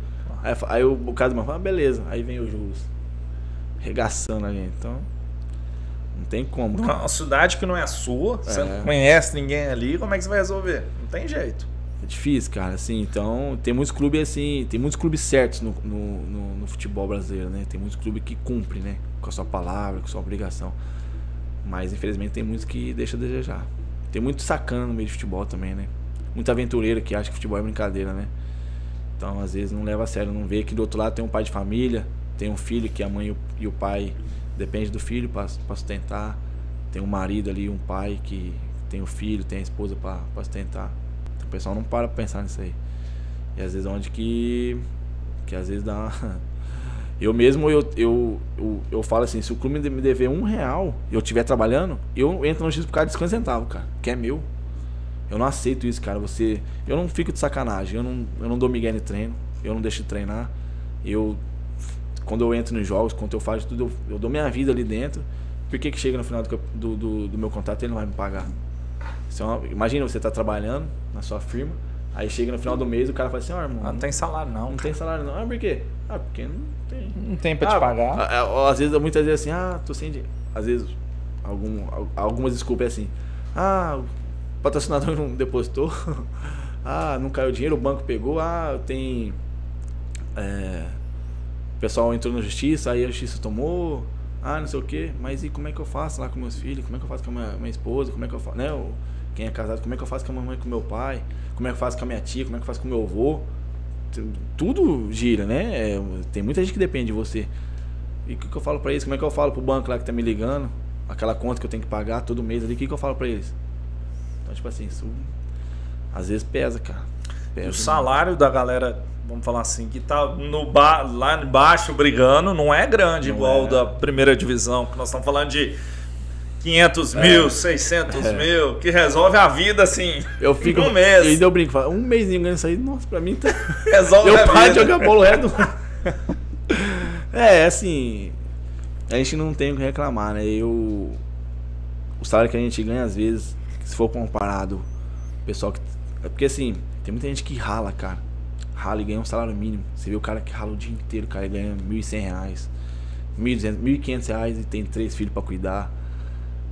Aí, aí o, o cara do banco fala, ah, beleza. Aí vem o juros. Regaçando a gente. Então, não tem como. cara. Uma cidade que não é sua, você É. não conhece ninguém ali, como é que você vai resolver? Não tem jeito. É difícil, cara, assim, então tem muitos clubes assim, tem muitos clubes certos no, no, no- no futebol brasileiro, né? Tem muitos clubes que cumprem, né? Com a sua palavra, com a sua obrigação. Mas infelizmente tem muitos que deixam a desejar. Tem muito sacana no meio de futebol também, né? Muito aventureiro que acha que futebol é brincadeira, né? Então às vezes não leva a sério, não vê que do outro lado tem um pai de família, tem um filho que a mãe e o, pai depende do filho para sustentar, tem um marido ali, um pai que tem o filho, tem a esposa para sustentar. O pessoal não para pra pensar nisso aí. E às vezes onde que. Que às vezes dá. Eu mesmo, eu, eu, eu, eu falo assim, se o clube me dever um real e eu estiver trabalhando, eu entro no X por causa de 50 centavos, cara. Que é meu. Eu não aceito isso, cara. Você. Eu não fico de sacanagem. Eu não, eu não dou migué no treino. Eu não deixo de treinar. Eu. Quando eu entro nos jogos, quando eu faço tudo, eu, eu dou minha vida ali dentro. Por que, que chega no final do, do, do, meu contrato ele não vai me pagar? Isso é uma- imagina você tá trabalhando na sua firma, aí chega no final do mês o cara fala assim, ó, irmão, Ah, não tem salário não. não tem salário não. Ah, por quê? Ah, porque não tem. Não tem pra Ah, te pagar. Às vezes, muitas vezes assim, ah, tô sem dinheiro. Às vezes, algum, al- algumas desculpas é assim, ah, o patrocinador não depositou, ah, não caiu dinheiro, o banco pegou, ah, tem. é, o pessoal entrou na justiça, aí a justiça tomou, ah, não sei o quê, mas e como é que eu faço lá com meus filhos? Como é que eu faço com a minha, minha esposa? Como é que eu faço, né? o- Quem é casado, como é que eu faço com a mamãe e com o meu pai? Como é que eu faço com a minha tia? Como é que eu faço com o meu avô? Tu- Tudo gira, né? É, tem muita gente que depende de você. E o que, que eu falo pra eles? Como é que eu falo pro banco lá que tá me ligando? Aquela conta que eu tenho que pagar todo mês ali, o que, que eu falo pra eles? Então, tipo assim, isso às vezes pesa, cara. Pesa o salário da galera, vamos falar assim, que tá no ba lá embaixo brigando, não é grande Não igual é. da primeira divisão, que nós estamos falando de 500 mil, 600 É. mil, que resolve a vida assim, Eu fico. um mês. E ainda eu brinco, falo, um mêsinho ganhando isso aí, nossa, pra mim tá. resolve Eu a paro de jogar bola o resto. É, assim. A gente não tem o que reclamar, né? Eu. O salário que a gente ganha, às vezes, se for comparado, o pessoal que. É porque assim, tem muita gente que rala, cara. Rala e ganha um salário mínimo. Você vê o cara que rala o dia inteiro, cara, e ganha 1.100 reais, R$ 1.200, 1.500 reais e tem três filhos pra cuidar,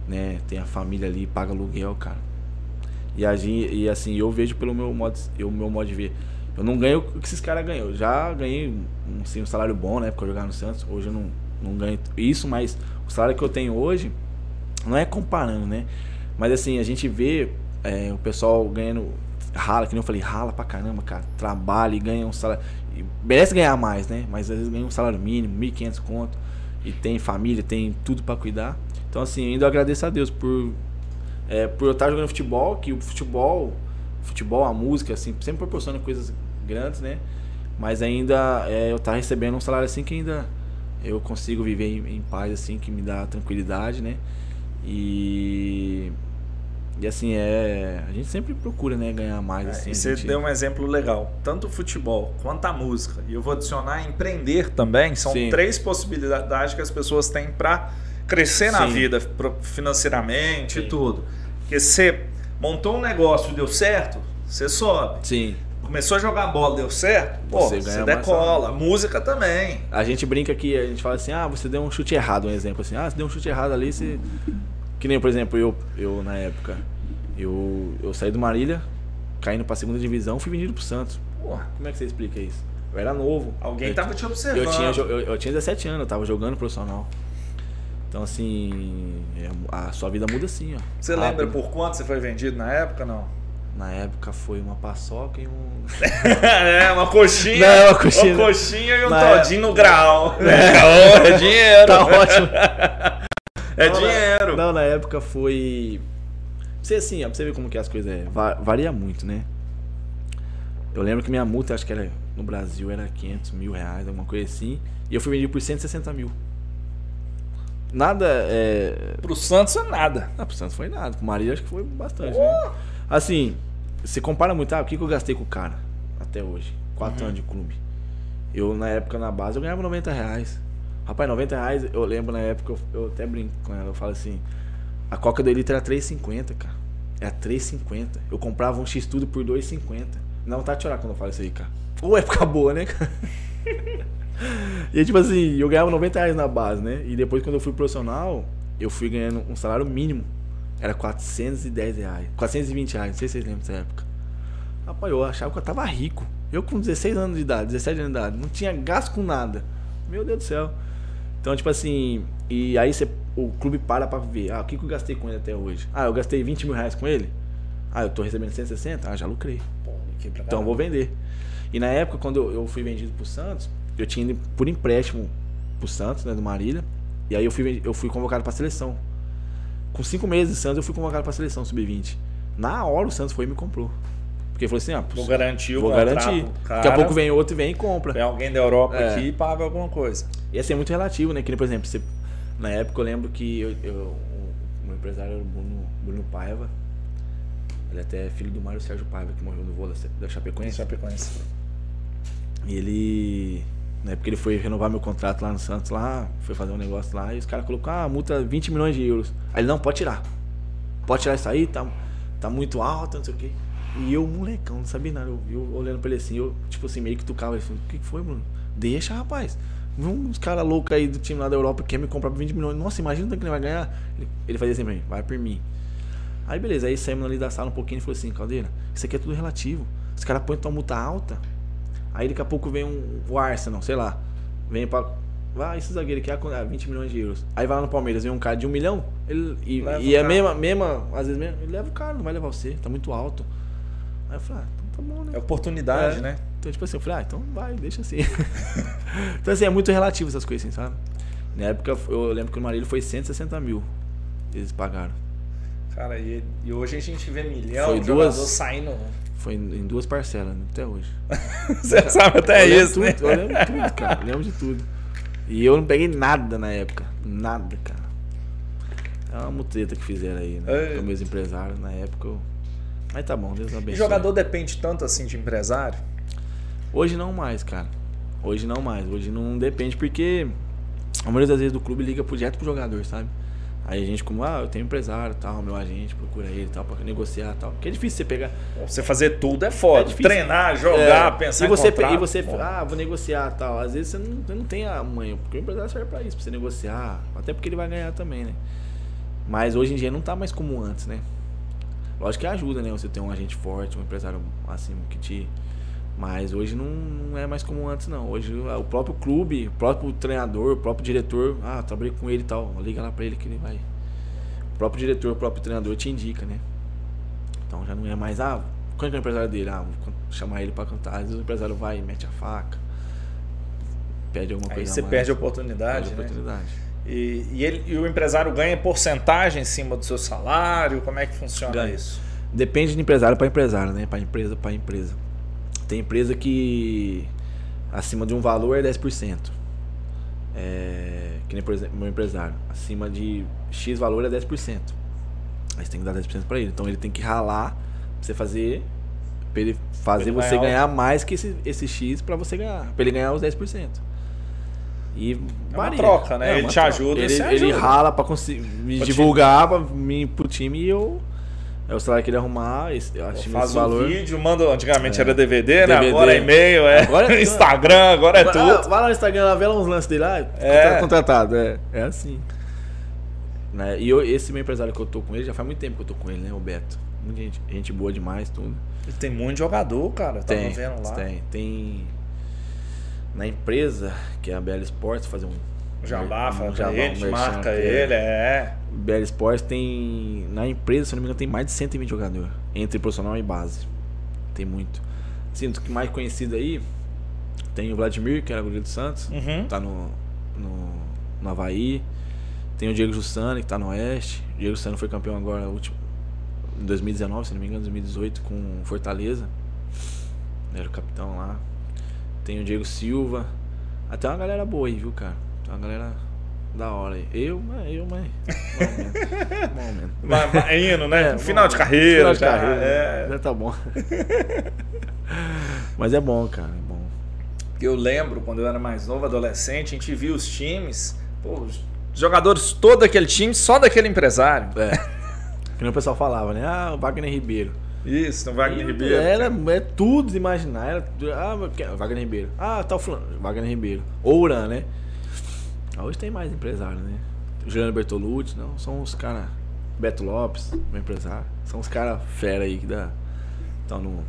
né? Tem a família ali, paga aluguel, cara. E, a gente, e assim, eu vejo pelo meu modo, eu, meu modo de ver. Eu não ganho o que esses caras ganham. Eu já ganhei assim, um salário bom, né? Porque eu jogava no Santos. Hoje eu não, não ganho isso, mas o salário que eu tenho hoje, não é comparando, né? Mas assim, a gente vê é, o pessoal ganhando. Rala, que nem eu falei, rala pra caramba, cara. Trabalha e ganha um salário. merece ganhar mais, né? Mas às vezes ganha um salário mínimo, 1.500 conto. E tem família, tem tudo pra cuidar. Então, assim, ainda agradeço a Deus por é, por eu estar jogando futebol, que o futebol, futebol, a música, assim, sempre proporciona coisas grandes, né? Mas ainda é, eu tá recebendo um salário assim que ainda eu consigo viver em, em paz, assim, que me dá tranquilidade, né? E e assim, é. A gente sempre procura, né, ganhar mais. Assim, é, e você gente... deu um exemplo legal. Tanto o futebol quanto a música. E eu vou adicionar empreender também. São Sim. três possibilidades que as pessoas têm para crescer na Sim. vida financeiramente e tudo. Porque você montou um negócio e deu certo, você sobe. Sim. Começou a jogar bola, deu certo, pô, você, você decola. Música também. A gente brinca que a gente fala assim, ah, você deu um chute errado, um exemplo assim, ah, você deu um chute errado ali, você que nem, por exemplo, eu, eu na época, eu, eu saí do Marília, caindo pra segunda divisão, fui vendido pro Santos. Porra, como é que você explica isso? Eu era novo. Alguém eu, tava te observando. Eu tinha, eu, eu tinha 17 anos, eu tava jogando profissional. Então, assim, é, a sua vida muda assim, ó. Você rápido. lembra por quanto você foi vendido na época, não? Na época foi uma paçoca e um. é, uma coxinha. Não, uma coxinha. Uma coxinha e um na todinho é... no grau. É, é dinheiro. Tá ótimo. É não, dinheiro. Na, não, na época foi. Você assim, ó, pra você ver como que as coisas é. Varia muito, né? Eu lembro que minha multa, acho que era no Brasil, era 500 mil reais, alguma coisa assim. E eu fui vendido por 160 mil. Nada é. Pro Santos é nada. Ah, pro Santos foi nada. Pro Maria acho que foi bastante, oh. né? Assim, você compara muito, ah, o que, que eu gastei com o cara até hoje? Quatro uhum. anos de clube. Eu, na época, na base, eu ganhava 90 reais. Rapaz, 90 reais, eu lembro na época, eu, eu até brinco com ela, eu falo assim, a coca do litro era 3,50, cara. Era 3,50. Eu comprava um X tudo por 2,50. Não tá de chorar quando eu falo isso aí, cara. Ou época boa, né, cara? e tipo assim, eu ganhava 90 reais na base, né? E depois quando eu fui profissional, eu fui ganhando um salário mínimo. Era 410 reais. 420 reais, não sei se vocês lembram dessa época. Rapaz, eu achava que eu tava rico. Eu com 16 anos de idade, 17 anos de idade, não tinha gasto com nada. Meu Deus do céu. Então, tipo assim, e aí você, o clube para pra ver, ah, o que, que eu gastei com ele até hoje? Ah, eu gastei 20 mil reais com ele? Ah, eu tô recebendo 160? Ah, já lucrei. Pô, então eu vou vender. E na época, quando eu, eu fui vendido pro Santos, eu tinha ido por empréstimo pro Santos, né, do Marília. E aí eu fui, eu fui convocado pra seleção. Com cinco meses de Santos, eu fui convocado pra seleção sub-20. Na hora o Santos foi e me comprou. Porque falou assim, ah, vou garantir o vou garantir. Cara, Daqui a pouco vem outro e vem e compra. Vem alguém da Europa é. aqui e paga alguma coisa. E assim é muito relativo, né? Que por exemplo, você, na época eu lembro que eu, eu, o meu empresário era o Bruno, Bruno Paiva. Ele é até filho do Mário Sérgio Paiva, que morreu no voo da, da Chapecoense. Chapecoense. E ele. Na época ele foi renovar meu contrato lá no Santos, lá, foi fazer um negócio lá, e os caras colocaram, ah, multa 20 milhões de euros. Aí ele, não, pode tirar. Pode tirar isso aí, tá, tá muito alto, não sei o quê. E eu, molecão, não sabia nada. Eu, eu olhando pra ele assim, eu, tipo assim, meio que tocava. Ele falou, o que, que foi, Bruno? Deixa, rapaz. Uns caras loucos aí do time lá da Europa que quer me comprar por 20 milhões. Nossa, imagina o que ele vai ganhar. Ele, ele fazia assim pra mim, vai por mim. Aí beleza, aí saímos ali da sala um pouquinho e falou assim, Caldeira, isso aqui é tudo relativo. Os caras põem tua multa alta. Aí daqui a pouco vem um, o Arsenal, sei lá. Vem pra. Vai, esse zagueiro aqui é 20 milhões de euros. Aí vai lá no Palmeiras, vem um cara de um milhão, ele, e, e é mesma, mesma, às vezes mesmo, ele leva o cara, não vai levar você, tá muito alto. Aí eu falei, ah, então tá bom, né? É oportunidade, é. né? Então, tipo assim, eu falei, ah, então vai, deixa assim. então, assim, é muito relativo essas coisas, assim, sabe? Na época, eu lembro que o marido foi 160 mil. Eles pagaram. Cara, e, e hoje a gente vê milhão foi de duas, saindo. Foi em duas parcelas, né? até hoje. Você cara, sabe até isso, tudo, né? Eu lembro de tudo, cara. Eu lembro de tudo. E eu não peguei nada na época. Nada, cara. É uma mutreta que fizeram aí, né? É. Com meus empresários na época. Eu mas tá bom, Deus abençoe. E jogador depende tanto assim de empresário? Hoje não mais, cara. Hoje não mais. Hoje não depende porque a maioria das vezes do clube liga pro direto pro jogador, sabe? Aí a gente, como, ah, eu tenho empresário tal, meu agente procura ele tal, pra negociar tal. Porque é difícil você pegar. Você fazer tudo é foda. É Treinar, jogar, é, pensar e você, em contrato, E você, ah, vou negociar tal. Às vezes você não, você não tem a manha, porque o empresário serve pra isso, pra você negociar. Até porque ele vai ganhar também, né? Mas hoje em dia não tá mais como antes, né? Lógico que ajuda, né? Você ter um agente forte, um empresário assim que te. Mas hoje não, não é mais como antes, não. Hoje o próprio clube, o próprio treinador, o próprio diretor, ah, trabalhei com ele e tal, liga lá pra ele que ele vai. O próprio diretor, o próprio treinador te indica, né? Então já não é mais, ah, quando é o empresário dele? Ah, vou chamar ele pra cantar. Às vezes o empresário vai mete a faca, pede alguma Aí coisa. Aí você mais, perde a oportunidade. Perde a né? oportunidade. E, e, ele, e o empresário ganha porcentagem em cima do seu salário? Como é que funciona ganha. isso? Depende de empresário para empresário, né? Para empresa para empresa. Tem empresa que Acima de um valor é 10%. É, que nem, por exemplo, meu empresário. Acima de X valor é 10%. Aí você tem que dar 10% para ele. Então ele tem que ralar pra você fazer. Pra ele fazer ele você ganhar ganhar mais que esse, esse X pra você ganhar. Pra ele ganhar os 10%. E É uma troca, né? É ele te troca. ajuda, ele, ele ajuda. rala pra conseguir divulgar pra mim, pro time e eu. É o salário que ele arrumar, acho Faz esse um valor. vídeo, manda. Antigamente É. era DVD, né? DVD. Agora é e-mail, é Agora é- Instagram, agora é Ah, tudo. vai lá no Instagram, lá, vê lá uns lances dele lá, É. é. contratado. É, é assim. Né? E eu- esse meu empresário que eu tô com ele, já faz muito tempo que eu tô com ele, né? O Beto. Muita gente, gente boa demais, tudo. E Tem muito jogador, cara. Tava tem, vendo lá. tem. Tem. Na empresa, que é a BL Sports, fazer um. Jabá, um fala pra jabá, um ele, merchan marca ele, é. BL Sports tem. Na empresa, se não me engano, tem mais de 120 jogadores. Entre profissional e base. Tem muito. Sinto que mais conhecido aí. Tem o Vladimir, que era goleiro do Santos. Uhum. Tá no, no, no Havaí. Tem o Diego Jussani, que tá no Oeste. O Diego Jussani foi campeão agora último, em 2019, se não me engano, 2018, com Fortaleza. Era o capitão lá. Tem o Diego Silva. Até uma galera boa aí, viu, cara? Tem uma galera da hora aí. Eu, mas eu, mas. Vai, vai indo, né? É, final bom, de carreira. Final de já, carreira. é. Já tá bom. Mas é bom, cara. É bom. Eu lembro quando eu era mais novo, adolescente, a gente via os times, pô, jogadores todo daquele time, só daquele empresário. É. Que nem o pessoal falava, né? Ah, o Wagner Ribeiro. Isso, no Wagner E Ribeiro. Era, é tudo imaginar. Era, ah, mas quem- Wagner Ribeiro. Ah, tá o fulano. Wagner Ribeiro. Ou Uran, né? Hoje tem mais empresário, né? Juliano Bertolucci, não. São os caras. Beto Lopes, meu empresário. São os caras fera aí que dá. Estão no,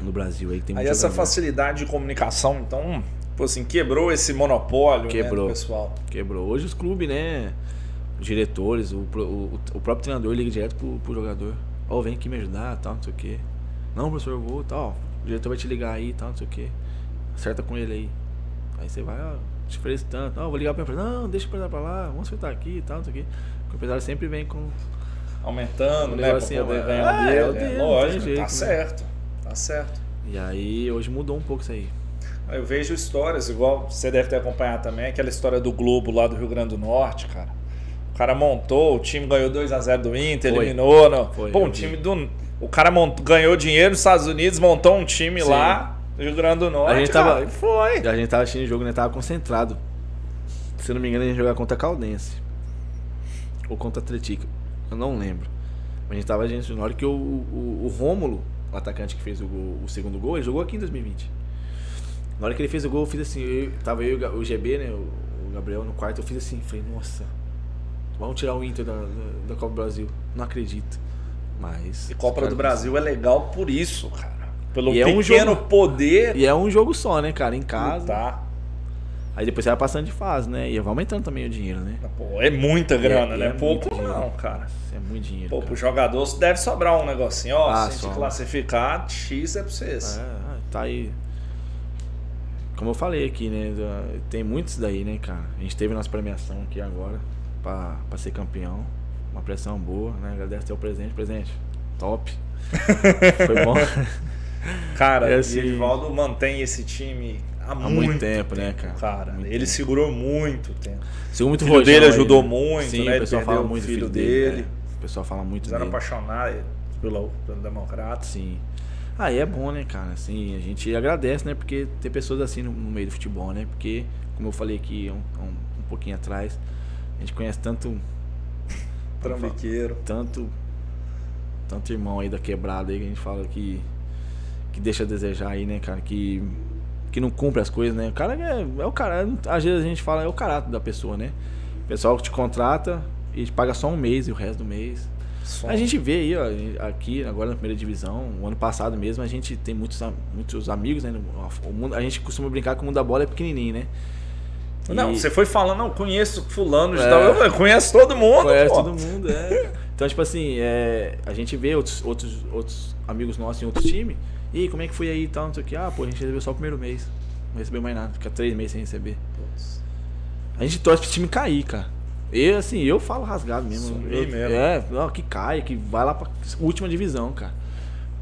no Brasil aí que tem Aí essa jogador. facilidade de comunicação, então, pô, assim, quebrou esse monopólio Quebrou. né, do pessoal. Quebrou. Hoje os clubes, né? Os diretores, o, o, o próprio treinador liga direto pro, pro jogador. Ó, vem aqui me ajudar, tal, não sei o quê. Não, professor, eu vou, tal. O diretor vai te ligar aí, tal, não sei o quê. Acerta com ele aí. Aí você vai, ó, oferece tanto. Não, vou ligar pra empresa. Não, deixa o empresário pra lá, vamos acertar aqui, tal, não sei o quê. Porque o empresário sempre vem com. Aumentando, né? negocinho pra é- poder ganhar é, é o dele. dele, não lógico, jeito, tá né? certo. Tá certo. E aí hoje mudou um pouco isso aí. Eu vejo histórias, igual você deve ter acompanhado também, aquela história do Globo lá do Rio Grande do Norte, cara. O cara montou, o time ganhou 2x0 do Inter, Foi. eliminou. No... Foi, Pô, um vi. time do. O cara mont... ganhou dinheiro nos Estados Unidos, montou um time Sim. lá Rio Grande do Norte. A gente tava- cara, Foi. A gente tava assistindo o jogo, né? Tava concentrado. Se não me engano, a gente jogava contra a Caldense. Ou contra a Atlético. Eu não lembro. Mas a gente tava, gente, na hora que o, o, o Rômulo, o atacante que fez o, gol- o segundo gol, ele jogou aqui em 2020. Na hora que ele fez o gol, eu fiz assim, eu, tava eu e o GB, né? O, o Gabriel no quarto, eu fiz assim, falei, nossa, vamos tirar o Inter da, da, da Copa do Brasil. Não acredito. Mas. E Copa do Brasil é legal por isso, cara. Pelo E é um pequeno jogo- poder. E é um jogo só, né, cara? Em casa. Tá. Aí depois você vai passando de fase, né? E vai aumentando também o dinheiro, né? Pô, é muita grana, é né? muito Pouco não, cara. Isso é muito dinheiro. Pô, cara. pro jogador deve sobrar um negocinho, ó. Ah, se a gente classificar, X é pra vocês. É, tá aí. Como eu falei aqui, né? Tem muitos daí, né, cara? A gente teve nossa premiação aqui agora pra, pra ser campeão. Uma pressão boa, né? Agradece até o presente. Presente, top. Foi bom. Cara, É e assim- o Edivaldo mantém esse time há, Há muito, muito tempo, né, cara? Cara, Muito ele tempo. segurou muito tempo. Sigo muito O filho Rojão dele ajudou né? muito, Sim, né? O Ele pessoal fala o muito do filho filho dele. dele. né? O pessoal fala muito Eles eram dele. apaixonados pelo, pelo Democrata. Sim. Aí é bom, né, cara? Assim, a gente agradece, né? Porque ter pessoas assim no, no meio do futebol, né? Porque, como eu falei aqui um, um, um pouquinho atrás, a gente conhece tanto, Trambiqueiro. tanto, tanto irmão aí da quebrada aí que a gente fala que, que deixa a desejar aí, né, cara? Que, que não cumpre as coisas, né? O cara é, é o cara, às vezes a gente fala, é o caráter da pessoa, né? O pessoal que te contrata e te paga só um mês e o resto do mês. Som. A gente vê aí, ó, aqui, agora na primeira divisão, o ano passado mesmo, a gente tem muitos, muitos amigos, né? O mundo, a gente costuma brincar que o mundo da bola é pequenininho, né? Não, E você foi falando, não, conheço fulano É. Eu conheço todo mundo. conhece pô. todo mundo, é. Então, tipo assim, é, a gente vê outros, outros, outros amigos nossos em outros times. E como é que foi aí e tal, não sei o que. Ah, pô, a gente recebeu só o primeiro mês. Não recebeu mais nada, fica três meses sem receber. Putz. A gente torce pro time cair, cara. Eu, assim, eu falo rasgado mesmo. Sumir mesmo. É, ó, que caia, que vai lá pra última divisão, cara.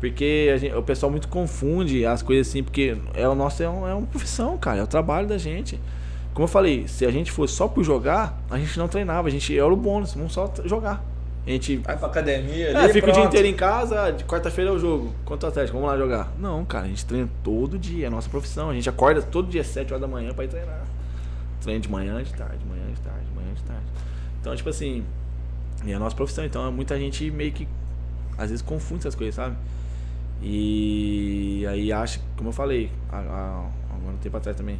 Porque gente, o pessoal muito confunde as coisas assim, porque é o nosso é, um, é uma profissão, cara, é o trabalho da gente. Como eu falei, se a gente fosse só por jogar, a gente não treinava, a gente era o bônus, vamos só jogar. A gente. Vai pra academia é, ali. fica o dia inteiro em casa, de quarta-feira é o jogo. Quanto Atlético, vamos lá jogar. Não, cara, a gente treina todo dia, é a nossa profissão. A gente acorda todo dia às 7 horas da manhã pra ir treinar. Treino de manhã, de tarde, de manhã, de tarde, de manhã, de tarde. Então, tipo assim, é a nossa profissão. Então, muita gente meio que às vezes confunde essas coisas, sabe? E aí acha, como eu falei, há, um tempo atrás também.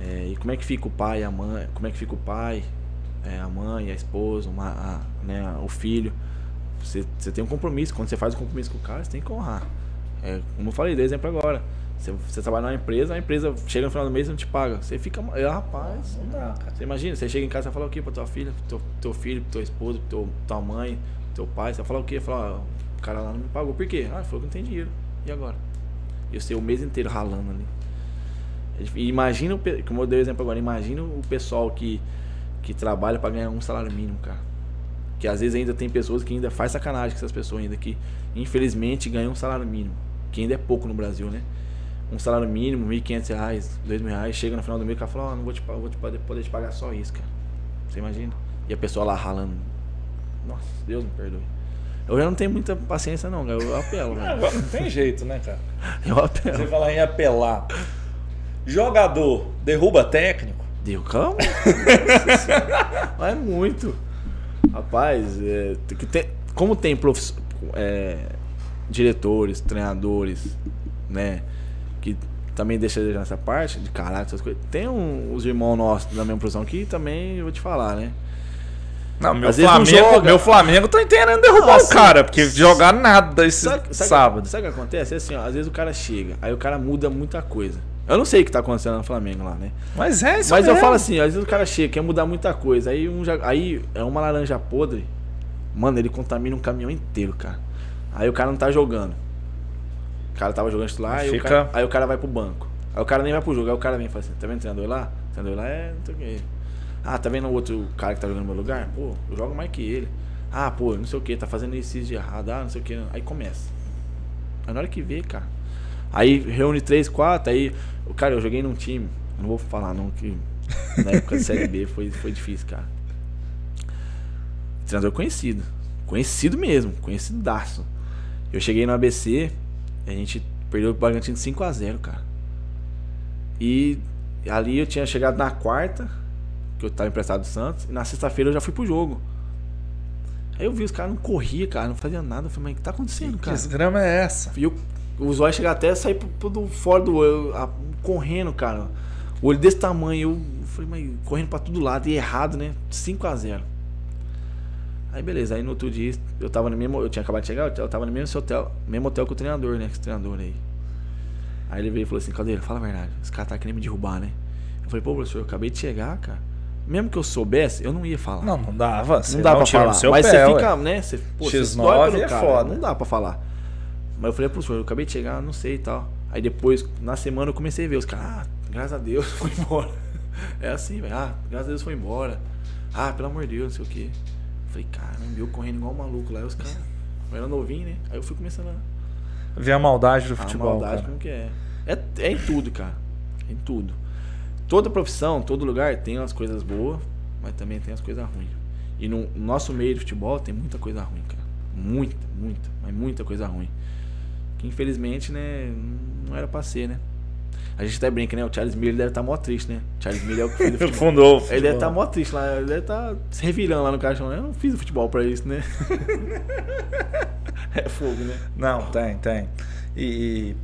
É, e como é que fica o pai, a mãe, como é que fica o pai, é, a mãe, a esposa, uma, a, né, o filho. Você, você tem um compromisso. Quando você faz um compromisso com o cara, você tem que honrar. É, como eu falei, dei exemplo agora. Você, você trabalha numa empresa, a empresa chega no final do mês e não te paga. Você fica. É, rapaz, não dá, cara. Você imagina, você chega em casa e fala o quê pra tua filha, pro teu, teu filho, pro tua esposa, pro teu, tua mãe, pro teu pai? Você vai falar o quê? Fala, ó, o cara lá não me pagou. Por quê? Ah, falou que não tem dinheiro. E agora? Eu sei o mês inteiro ralando ali. Imagina, como eu dei o exemplo agora, imagina o pessoal que, que trabalha para ganhar um salário mínimo, cara. Que às vezes ainda tem pessoas que ainda faz sacanagem com essas pessoas ainda que infelizmente ganham um salário mínimo, que ainda é pouco no Brasil, né? Um salário mínimo, R$ 1.500, R$ 2.000, chega no final do mês e fala, ó, oh, não vou, te, vou te poder te pagar só isso, cara. Você imagina? E a pessoa lá ralando. Nossa, Deus me perdoe. Eu já não tenho muita paciência não, eu apelo. Não, não tem jeito, né, cara? Eu apelo. Você fala em apelar. Jogador derruba técnico? Deu, calma. Mas é muito. Rapaz, é, tem, como tem prof, é, diretores, treinadores, né? Que também deixa nessa parte de caráter, essas coisas. Tem um, os irmãos nossos da mesma profissão que também, eu vou te falar, né? Não, meu Flamengo, não meu Flamengo tá entendendo derrubar o cara, porque jogar nada esse sabe, sabe, sábado. Sabe o que acontece? É assim, ó, às vezes o cara chega, aí o cara muda muita coisa. Eu não sei o que tá acontecendo no Flamengo lá, né? Mas é isso Mas mesmo. eu falo assim, às vezes o cara chega, quer mudar muita coisa. Aí, um, aí é uma laranja podre. Mano, ele contamina um caminhão inteiro, cara. Aí o cara não tá jogando. O cara tava jogando lá, aí, Fica... o cara, aí o cara vai pro banco. Aí o cara nem vai pro jogo. Aí o cara vem e fala assim: tá vendo o treinador lá? O treinador lá é. Não sei o que. Ah, tá vendo o outro cara que tá jogando no meu lugar? Pô, eu jogo mais que ele. Ah, pô, não sei o que, tá fazendo isso de errado. Ah, não sei o que. Aí começa. Aí na hora que vê, cara. Aí reúne três, quatro, aí. Cara, eu joguei num time. Não vou falar não que na época da Série B foi, foi difícil, cara. Treinador conhecido. Conhecido mesmo, conhecidaço. Eu cheguei no ABC, a gente perdeu o Bragantino de 5x0, cara. E ali eu tinha chegado na quarta, que eu tava emprestado do Santos, e na sexta-feira eu já fui pro jogo. Aí eu vi os caras não corriam, cara, não fazia nada. Eu falei, mas o que tá acontecendo, que cara? Que grama é essa? E eu os olhos chegam até a sair pro, fora do olho, correndo, cara. O olho desse tamanho, eu falei, mas correndo pra todo lado, e errado, né? 5 a 0 Aí beleza, aí no outro dia eu tava no mesmo. Eu tinha acabado de chegar, eu tava no mesmo hotel, mesmo hotel que o treinador, né? Esse treinador aí. Aí ele veio e falou assim, Caldeira, fala a verdade, esse cara tá querendo me derrubar, né? Eu falei, pô, professor, eu acabei de chegar, cara. Mesmo que eu soubesse, eu não ia falar. Não, não dava. Não dá pra falar. Mas pé, você fica, né? Você, pô, X9 é cara, foda. Não dá pra falar. Mas eu falei, professor, eu acabei de chegar, não sei e tal. Aí depois, na semana, eu comecei a ver os caras, ah, graças a Deus, foi embora. É assim, velho. Ah, graças a Deus foi embora. Ah, pelo amor de Deus, não sei o quê. Eu falei, caramba, eu correndo igual um maluco lá. E os caras, eu era novinho, né? Aí eu fui começando a. Ver a maldade do futebol. A maldade, cara. como que é. é. É em tudo, cara. Em tudo. Toda profissão, todo lugar tem umas coisas boas, mas também tem as coisas ruins. E no nosso meio de futebol tem muita coisa ruim, cara. Muita, muita, mas muita coisa ruim. Que infelizmente, né, não era pra ser, né? A gente até brinca, né? O Charles Miller deve estar tá mó triste, né? O Charles Miller é o que fez o futebol. Fundou. Ele deve estar tá mó triste lá. Ele deve estar tá se revirando lá no caixão. Eu não fiz o futebol pra isso, né? é fogo, né? Não, tem, tem. E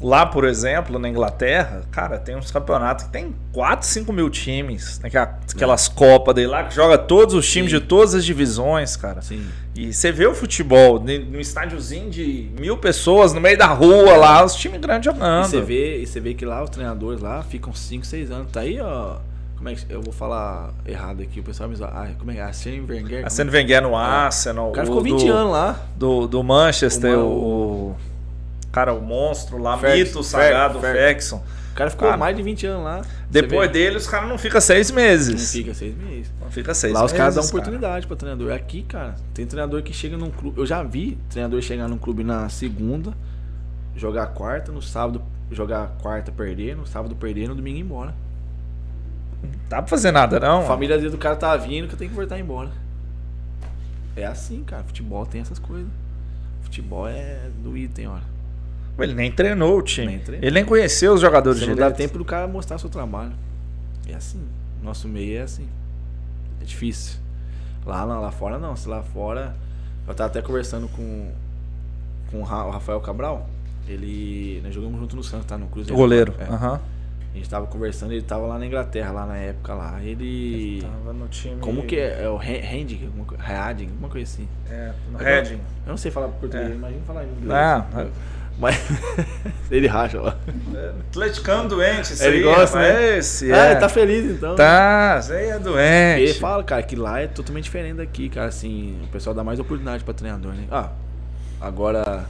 Lá, por exemplo, na Inglaterra, cara, tem uns campeonatos que tem 4, 5 mil times. Né? Aquelas é. Copas dele lá que joga todos os times Sim. de todas as divisões, cara. Sim. E você vê o futebol num estádiozinho de mil pessoas no meio da rua lá, os times grandes jogando. E você vê, e você vê que lá os treinadores lá ficam 5, 6 anos. Tá aí, ó. Como é que eu vou falar errado aqui, o pessoal me zoa. Ah, como é que é? Arsene Wenger. Arsene Wenger no é. Arsenal. O cara ficou 20 do, anos lá. Do, do Manchester, o, o Cara, o monstro lá, Ferguson, mito sagrado, Ferguson. O cara ficou Cara, mais de 20 anos lá. Depois dele, os caras não ficam seis meses. Não fica seis meses. Não fica seis Lá os caras dão meses, oportunidade pra treinador. Aqui, cara, tem treinador que chega num clube. Eu já vi treinador chegar num clube na segunda, jogar quarta, no sábado jogar quarta, perder, no sábado perder, no domingo ir embora. Não dá pra fazer nada, não. A família do cara tá vindo que eu tenho que voltar embora. É assim, cara. Futebol tem essas coisas. Futebol é do item, hora. Ele nem treinou o time. Nem treinou. Ele nem conheceu os jogadores Você não direito. dá tempo do cara mostrar seu trabalho. É assim. Nosso meio é assim. É difícil. Lá, lá, lá fora não. Se lá fora. Eu tava até conversando com, com o Ra- o Rafael Cabral. Ele. Nós jogamos junto no Santos, tá? No O Cruzeiro. goleiro. É. Aham. A gente tava conversando, ele tava lá na Inglaterra, lá na época lá. Ele. Tava no time. Como que é? É o Handing? Alguma coisa- Reading? Alguma coisa assim. É, no Reading. Eu não sei falar português, É. imagina falar em inglês. Ah, Mas ele racha lá. atleticano doente, isso Ele aí, gosta, rapaz. né? Esse, Ah, é. ele tá feliz então. Tá, isso aí é Ele doente. fala, cara, que lá é totalmente diferente daqui, cara. Assim, o pessoal dá mais oportunidade pra treinador, né? Ah, agora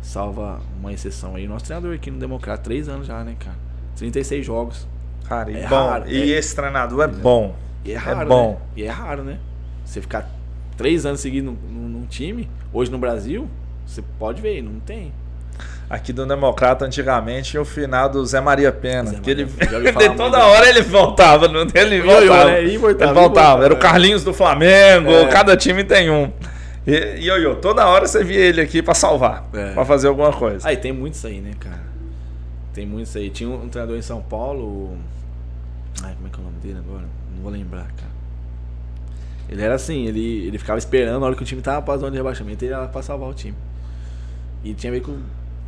salva uma exceção aí. Nosso treinador aqui no Democrata, três anos já, né, cara? 36 jogos. Cara, e É bom. raro, e é- esse treinador é bom. E é raro, bom. né? E é raro, né? Você ficar três anos num- num time, hoje no Brasil, você pode ver, não tem. Aqui do Democrata, antigamente, o final do Zé Maria Pena. Zé que ele, Maria ouvi falar ele- toda muito. hora ele voltava. no- Ele Ioiô, voltava. né? Ele voltava, Ele ele Era o é. Carlinhos do Flamengo. É. Cada time tem um. E, Ioiô, toda hora você via ele aqui pra salvar. É. Pra fazer alguma coisa. Aí tem muito isso aí, né, cara? Tem muito isso aí. Tinha um, treinador em São Paulo. Ai, como é que é o nome dele agora? Não vou lembrar, cara. Ele era assim, ele, ele ficava esperando na hora que o time tava pra zona de rebaixamento, ele ia lá pra salvar o time. E tinha meio que o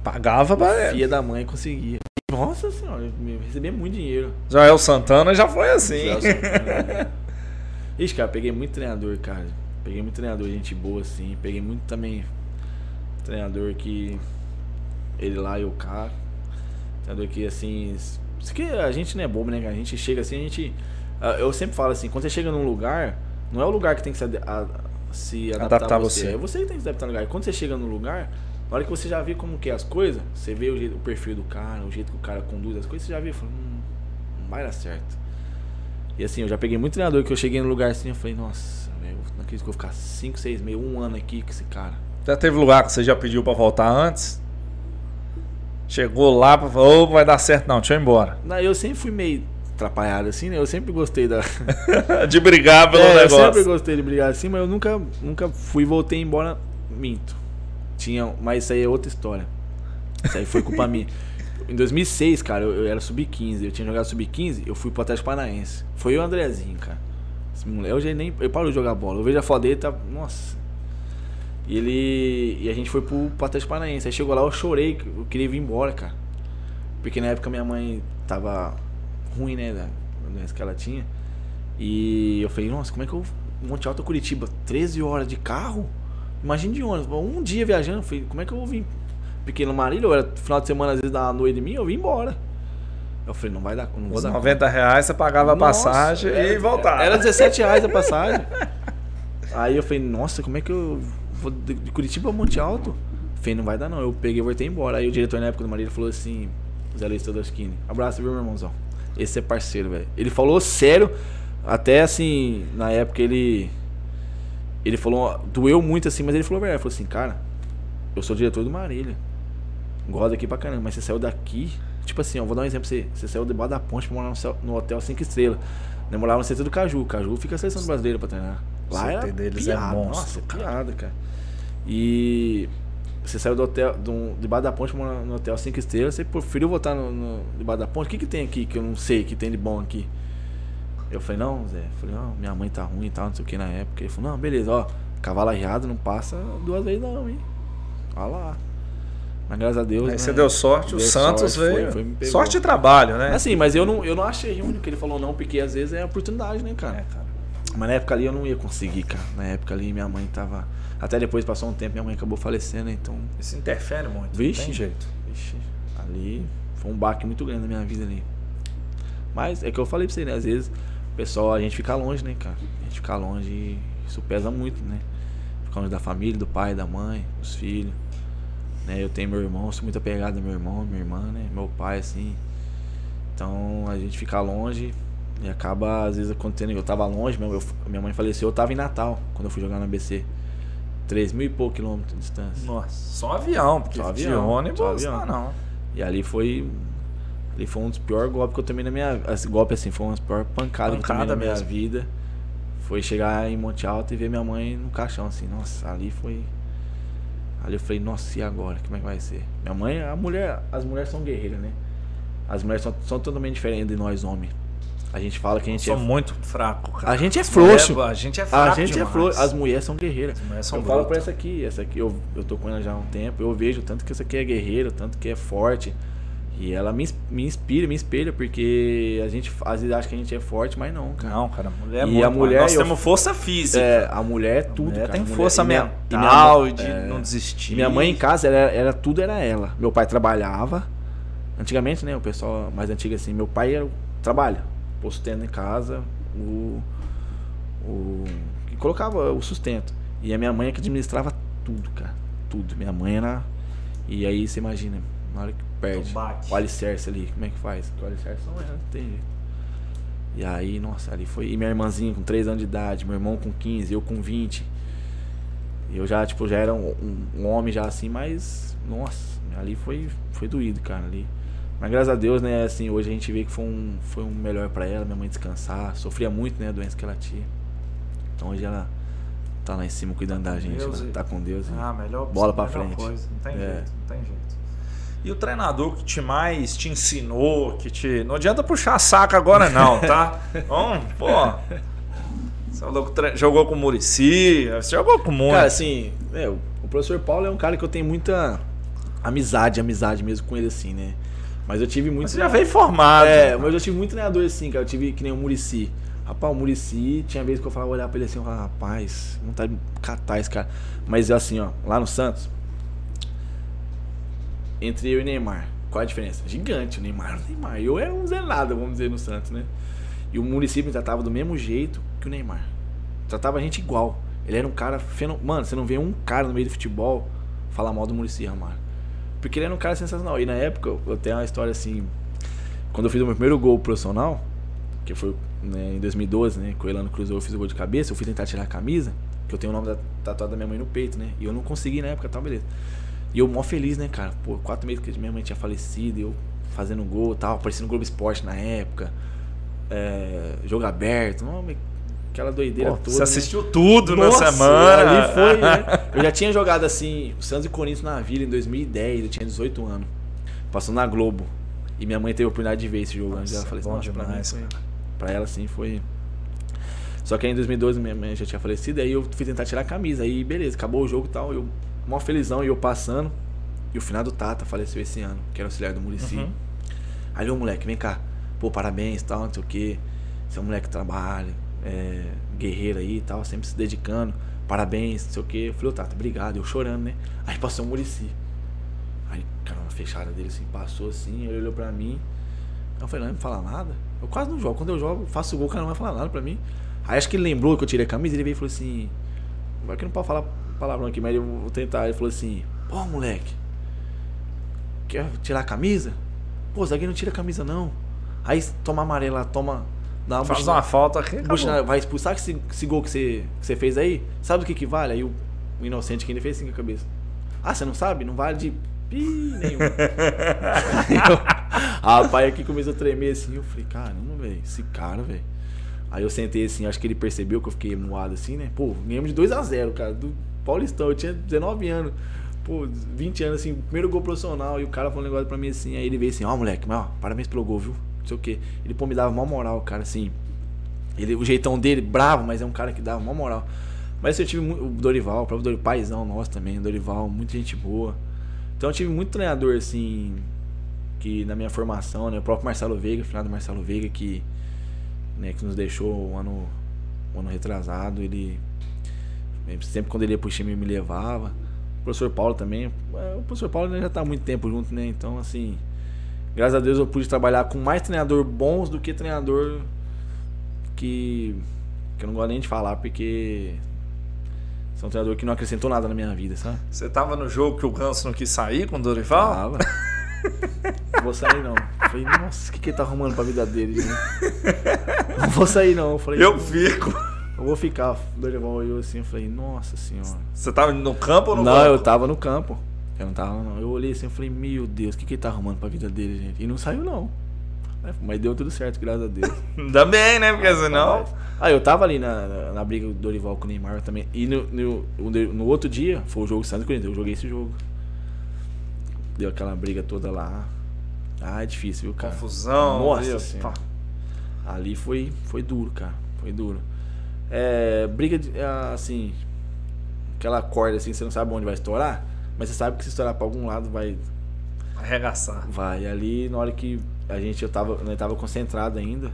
Pagava pra filha da mãe conseguia. Nossa senhora, eu recebia muito dinheiro. Joel Santana já foi assim. Treinador. Ixi, cara, peguei muito treinador, cara. Peguei muito treinador, gente boa, assim. Peguei muito também treinador que. Ele lá e o cara. Treinador que, assim. Isso que a gente não é bobo, né, cara? A gente chega assim, a gente. ah, Eu sempre falo assim, quando você chega num lugar, não é o lugar que tem que se, ade- a- se adaptar, Adaptar a você. você. É você que tem que se adaptar no lugar. Quando você chega no lugar, na hora que você já vê como que é as coisas, você vê o, jeito, o perfil do cara, o jeito que o cara conduz as coisas, você já vê e fala, hum, não vai dar certo. E assim, eu já peguei muito treinador que eu cheguei no lugar assim, eu falei, nossa, velho, não acredito que eu vou ficar 5, 6 meses, um ano aqui com esse cara. Já teve lugar que você já pediu pra voltar antes? Chegou lá pra falar, ô, vai dar certo não, deixa eu ir embora. Não, eu sempre fui meio atrapalhado assim, né? Eu sempre gostei da. De brigar pelo É, eu negócio. sempre gostei de brigar assim, mas eu nunca, nunca fui voltei embora minto. Tinha, mas isso aí é outra história. Isso aí foi culpa minha. Em 2006, cara, eu, eu era sub-15, eu tinha jogado sub-15, eu fui pro Atlético Paranaense. Foi o Andrezinho, cara. Esse moleque, eu já nem, eu parou de jogar bola. Eu vejo a foto dele, tá, nossa. E ele, e a gente foi pro, pro Atlético Paranaense. Aí chegou lá, eu chorei, eu queria vir embora, cara. Porque na época minha mãe tava ruim, né, da da doença que ela tinha. E eu falei, nossa, como é que eu. Monte Alto Curitiba, 13 horas de carro? Imagina de ônibus, um dia viajando. Eu falei, como é que eu vou vir? Porque no Marília, eu era final de semana, às vezes dava noite de mim, eu vim embora. Eu falei, não vai dar, não vou Os dar. 90 reais você pagava a passagem era- e voltava. Era 17 reais a passagem. Aí eu falei, nossa, como é que eu vou de Curitiba a Monte Alto? Eu falei, não vai dar não. Eu peguei e voltei embora. Aí o diretor na época do Marília falou assim, Zé Luiz Todoschini, abraço, viu, meu irmãozão? Esse é parceiro, velho. Ele falou sério, até assim, na época ele. Ele falou, doeu muito assim, mas ele falou. Ele falou assim, cara, eu sou diretor do Marília. Gosto daqui pra caramba, mas você saiu daqui. Tipo assim, ó, vou dar um exemplo pra você. Você saiu debaixo da ponte pra morar no, céu- no hotel 5 estrelas. Eu morava no centro do Caju. Caju fica a seleção brasileira pra treinar. Lá era deles é piada, monstro, Nossa, cara. piada, cara. E você saiu do hotel, do, debaixo da ponte pra morar no hotel 5 estrelas. Você preferiu voltar no, no, debaixo da ponte. O que, que tem aqui que eu não sei que tem de bom aqui? Eu falei, não, Zé. Eu falei, não, minha mãe tá ruim e tal, não sei o que na época. Ele falou, não, beleza, ó. Cavalo arriado não passa duas vezes não, hein? Olha lá. Mas graças a Deus. Aí né, você deu sorte, o deu Santos sorte, foi- veio. foi, pegou. sorte de trabalho, né? Assim, mas eu não, eu não achei ruim que ele falou não, porque às vezes é oportunidade, né, cara? É, cara. Mas na época ali eu não ia conseguir, cara. Na época ali minha mãe tava. Até depois passou um tempo, minha mãe acabou falecendo, então. Isso interfere muito. Vixe. Não tem jeito. Vixe, ali foi um baque muito grande na minha vida ali. Mas é que eu falei pra você, né? Às vezes, o pessoal, a gente fica longe, né, cara? A gente fica longe, isso pesa muito, né? Ficar longe da família, do pai, da mãe, dos filhos. Né? Eu tenho meu irmão, sou muito apegado ao meu irmão, minha irmã, né? Meu pai, assim. Então a gente fica longe e acaba, às vezes, acontecendo. Eu tava longe, meu, eu, minha mãe faleceu, eu tava em Natal quando eu fui jogar no ABC. 3 mil e pouco quilômetros de distância. Nossa, só avião, porque Só de avião, ônibus só avião. não, não. E ali foi. Ali foi um dos piores golpes que eu tomei na minha. Esse golpe assim, foi uma das piores pancadas que eu tomei Pancada na minha mesmo. vida. Foi chegar em Monte Alto e ver minha mãe no caixão, assim, nossa, ali foi. Ali eu falei, nossa, e agora? Como é que vai ser? Minha mãe, a mulher, as mulheres são guerreiras, né? As mulheres são, são totalmente diferentes de nós homens. A gente fala que a gente Sou é. muito fraco, cara. A gente é frouxo. A gente é fraco A gente é demais. frouxo. As mulheres são guerreiras. As mulheres são eu falo pra essa aqui, essa aqui, eu, eu tô com ela já há um tempo, eu vejo tanto que essa aqui é guerreira, tanto que é forte. E ela me, me inspira, me espelha, porque a gente às vezes acha que a gente é forte, mas não, cara. Não, cara, mulher é E muito a mulher, Nós eu- temos força física. É, a mulher é tudo, a mulher cara. tem A mulher- força e minha- e minha mental mãe- de é, não desistir. Minha mãe em casa, era, era tudo era ela. Meu pai trabalhava. Antigamente, né? O pessoal mais antigo assim, meu pai era o trabalho. Pôr sustento em casa, o. o que colocava o sustento. E a minha mãe é que administrava tudo, cara. Tudo. Minha mãe era. E aí você imagina, na hora que perde. bate. O alicerce ali, como é que faz? Porque o alicerce não é, não tem jeito. E aí, nossa, ali foi. E minha irmãzinha com 3 anos de idade, meu irmão com 15, eu com 20. E eu já, tipo, já era um, um- homem já assim, mas. Nossa, ali foi, foi doído, cara. Ali. Mas graças a Deus, né, assim, hoje a gente vê que foi um, foi um melhor pra ela, minha mãe descansar. Sofria muito, né, a doença que ela tinha. Então hoje ela tá lá em cima cuidando da gente, Deus ela e- tá com Deus. Ah, melhor Bola pra melhor frente. Coisa. Não tem É. jeito, não tem jeito. E o treinador que te mais te ensinou, que te. Não adianta puxar saco agora, não, tá? Vamos, pô. Você tre- jogou com o Murici, você jogou com muito. Cara, assim, é, o o professor Paulo é um cara que eu tenho muita amizade, amizade mesmo com ele, assim, né? Mas eu tive muito. você já veio formado. É, mas eu tive muito treinador assim, cara. Eu tive que nem o Murici. Rapaz, o Murici, tinha vezes que eu falava, olhar pra ele assim, eu falava, rapaz, vontade de catar esse cara. Mas assim, ó, lá no Santos, entre eu e Neymar, qual a diferença? Gigante, o Neymar, o Neymar. Eu era um Zé nada, vamos dizer, no Santos, né? E o Murici me tratava do mesmo jeito que o Neymar. Tratava a gente igual. Ele era um cara fenomenal. Mano, você não vê um cara no meio do futebol falar mal do Murici Ramalho. Porque ele era um cara sensacional. E na época, eu tenho uma história assim. Quando eu fiz o meu primeiro gol profissional, que foi né, em 2012, né? Que o Elano cruzou, eu fiz o gol de cabeça, eu fui tentar tirar a camisa, que eu tenho o nome da tatuada da minha mãe no peito, né? E eu não consegui na época, tá, beleza. E eu mó feliz, né, cara? Pô, quatro meses que minha mãe tinha falecido, eu fazendo gol e tal, aparecendo no Globo Esporte na época. É, jogo aberto, aquela doideira Pô, toda. você né? assistiu tudo Nossa, na semana. Ali foi, né? Eu já tinha jogado assim, o Santos e Corinthians na Vila em 2010, eu tinha 18 anos. Passou na Globo. E minha mãe teve a oportunidade de ver esse jogo antes. Ela falou assim, pra mim foi-. Pra ela, assim, foi. Só que aí em 2012 minha mãe já tinha falecido, aí eu fui tentar tirar a camisa. Aí beleza, acabou o jogo e tal. Eu, mó felizão, e eu passando. E o final do Tata faleceu esse ano, que era auxiliar do Murici. Uhum. Aí o moleque, vem cá, pô, parabéns e tal, não sei o que. Você é um moleque que trabalha, é, guerreiro aí e tal, sempre se dedicando. Parabéns, não sei o que. Eu falei, ô Tata, obrigado. Eu chorando, né? Aí passou o Murici. Aí, cara, uma fechada dele assim, passou assim, ele olhou pra mim. Eu falei, não, não fala nada. Eu quase não jogo. Quando eu jogo, faço o gol, o cara não vai falar nada pra mim. Aí acho que ele lembrou que eu tirei a camisa, ele veio e falou assim. Vai que não pode falar palavrão aqui, mas eu vou tentar. Ele falou assim, pô, moleque, quer tirar a camisa? Pô, zagueiro não tira a camisa não. Aí toma amarela, toma. Dá uma Faz buchinada- uma falta aqui. vai expulsar esse, esse gol que você, que você fez aí? Sabe do que que vale? Aí o, o inocente que ainda fez assim com a cabeça. Ah, você não sabe? Não vale de pi nenhum. Rapaz, aqui começou a tremer assim. Eu falei, caramba, velho, esse cara, velho. Aí eu sentei assim, acho que ele percebeu que eu fiquei moado assim, né? Pô, ganhamos de 2x0, cara, do Paulistão. Eu tinha 19 anos. Pô, 20 anos assim, primeiro gol profissional. E o cara falou um negócio pra mim assim. Aí ele veio assim: Ó, moleque, mas ó, parabéns pelo gol, viu? Não sei o quê. Ele, pô, me dava mó moral, cara, assim. Ele, o jeitão dele, bravo, mas é um cara que dava mó moral. Mas eu tive o Dorival, o próprio Dorival, paizão nosso também, o Dorival, muita gente boa. Então eu tive muito treinador, assim, que na minha formação, né? O próprio Marcelo Veiga, final do Marcelo Veiga, que, né, que nos deixou o ano, o ano retrasado, ele sempre quando ele ia pro time me levava. O professor Paulo também. é, O professor Paulo né, já tá há muito tempo junto, né? Então, assim, graças a Deus eu pude trabalhar com mais treinador bons do que treinador que, que eu não gosto nem de falar, porque são treinador que não acrescentou nada na minha vida, sabe? Você tava no jogo que o Ganso não quis sair com o Dorival? Tava. vou sair não. Eu falei, nossa, o que, que ele tá arrumando pra vida dele, gente? Não vou sair não. Eu falei, Eu fico. Eu vou ficar. Dorival olhou assim, eu falei, nossa senhora. Você tava no campo ou no Não, banco? eu tava no campo. Eu não tava, não. Eu olhei assim, eu falei, meu Deus, o que, que ele tá arrumando pra vida dele, gente? E não saiu, não. Mas deu tudo certo, graças a Deus. Ainda bem, né? Porque senão. Ah, eu tava ali na, na, na briga do Dorival com o Neymar também. E no, no, no outro dia, foi o jogo Santos Corinthians. Eu joguei esse jogo. Deu aquela briga toda lá. Ah, é difícil, viu, cara? Confusão. Nossa. Pá. Ali foi, foi duro, cara. Foi duro. É, briga de, ah, assim. Aquela corda assim, você não sabe onde vai estourar. Mas você sabe que se estourar pra algum lado vai. Arregaçar. Vai. E ali, na hora que a gente, eu tava, eu tava concentrado ainda.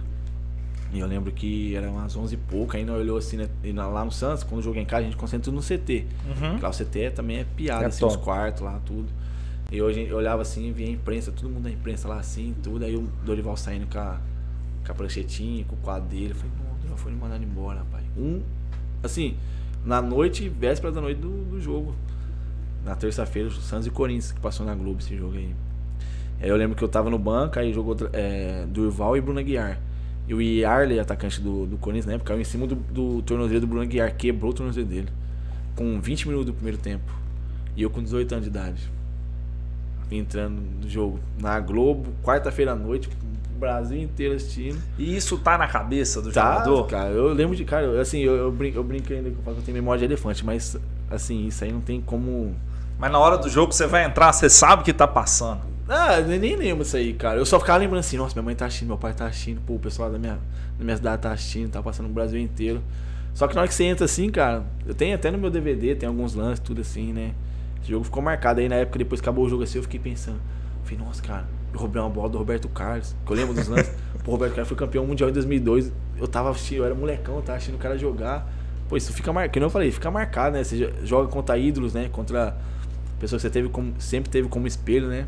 E eu lembro que era umas 11 e pouco. Aí nós olhou assim, né, e lá no Santos, quando joguei em casa, a gente concentra no CT. Uhum. Lá o CT também é piada, É assim, top. os quartos lá, tudo. E hoje eu olhava assim via a imprensa, todo mundo da imprensa lá assim, tudo. Aí o Dorival saindo com a, com a pranchetinha, com o quadro dele. Eu falei, não, o Dorival foi me mandar embora, rapaz. Um, assim, na noite, véspera da noite do, do jogo. Na terça-feira, o Santos e Corinthians, que passou na Globo esse jogo aí. Aí eu lembro que eu tava no banco, aí jogou é, Durval e Bruno Aguiar. E o Yarley, atacante do, do Corinthians, na época, caiu em cima do, do tornozelo do Bruno Aguiar, quebrou o tornozelo dele. Com 20 minutos do primeiro tempo. E eu com 18 anos de idade. Entrando no jogo na Globo, quarta-feira à noite, Brasil inteiro assistindo. E isso tá na cabeça do Tá, jogador? cara, eu lembro de. Cara, eu, assim, eu, eu, brinco, eu brinco ainda que eu falo que eu tenho memória de elefante, mas assim, isso aí não tem como. Mas na hora do jogo você vai entrar, você sabe o que tá passando. Ah, eu nem lembro isso aí, cara. Eu só ficava lembrando assim, nossa, minha mãe tá assistindo, meu pai tá assistindo, pô, o pessoal da minha, da minha cidade tá assistindo, tá passando no Brasil inteiro. Só que na hora que você entra assim, cara, eu tenho até no meu DVD, tem alguns lances, tudo assim, né? Esse jogo ficou marcado aí na época, depois que acabou o jogo assim, eu fiquei pensando. Eu falei, nossa, cara, roubei uma bola do Roberto Carlos, que eu lembro dos lances. Pô, o Roberto Carlos foi campeão mundial em 2002. Eu tava eu era molecão, eu tava assistindo o cara jogar. Pô, isso fica marcado, que nem eu falei, fica marcado, né? Você jo- joga contra ídolos, né? Contra pessoas que você teve como, sempre teve como espelho, né?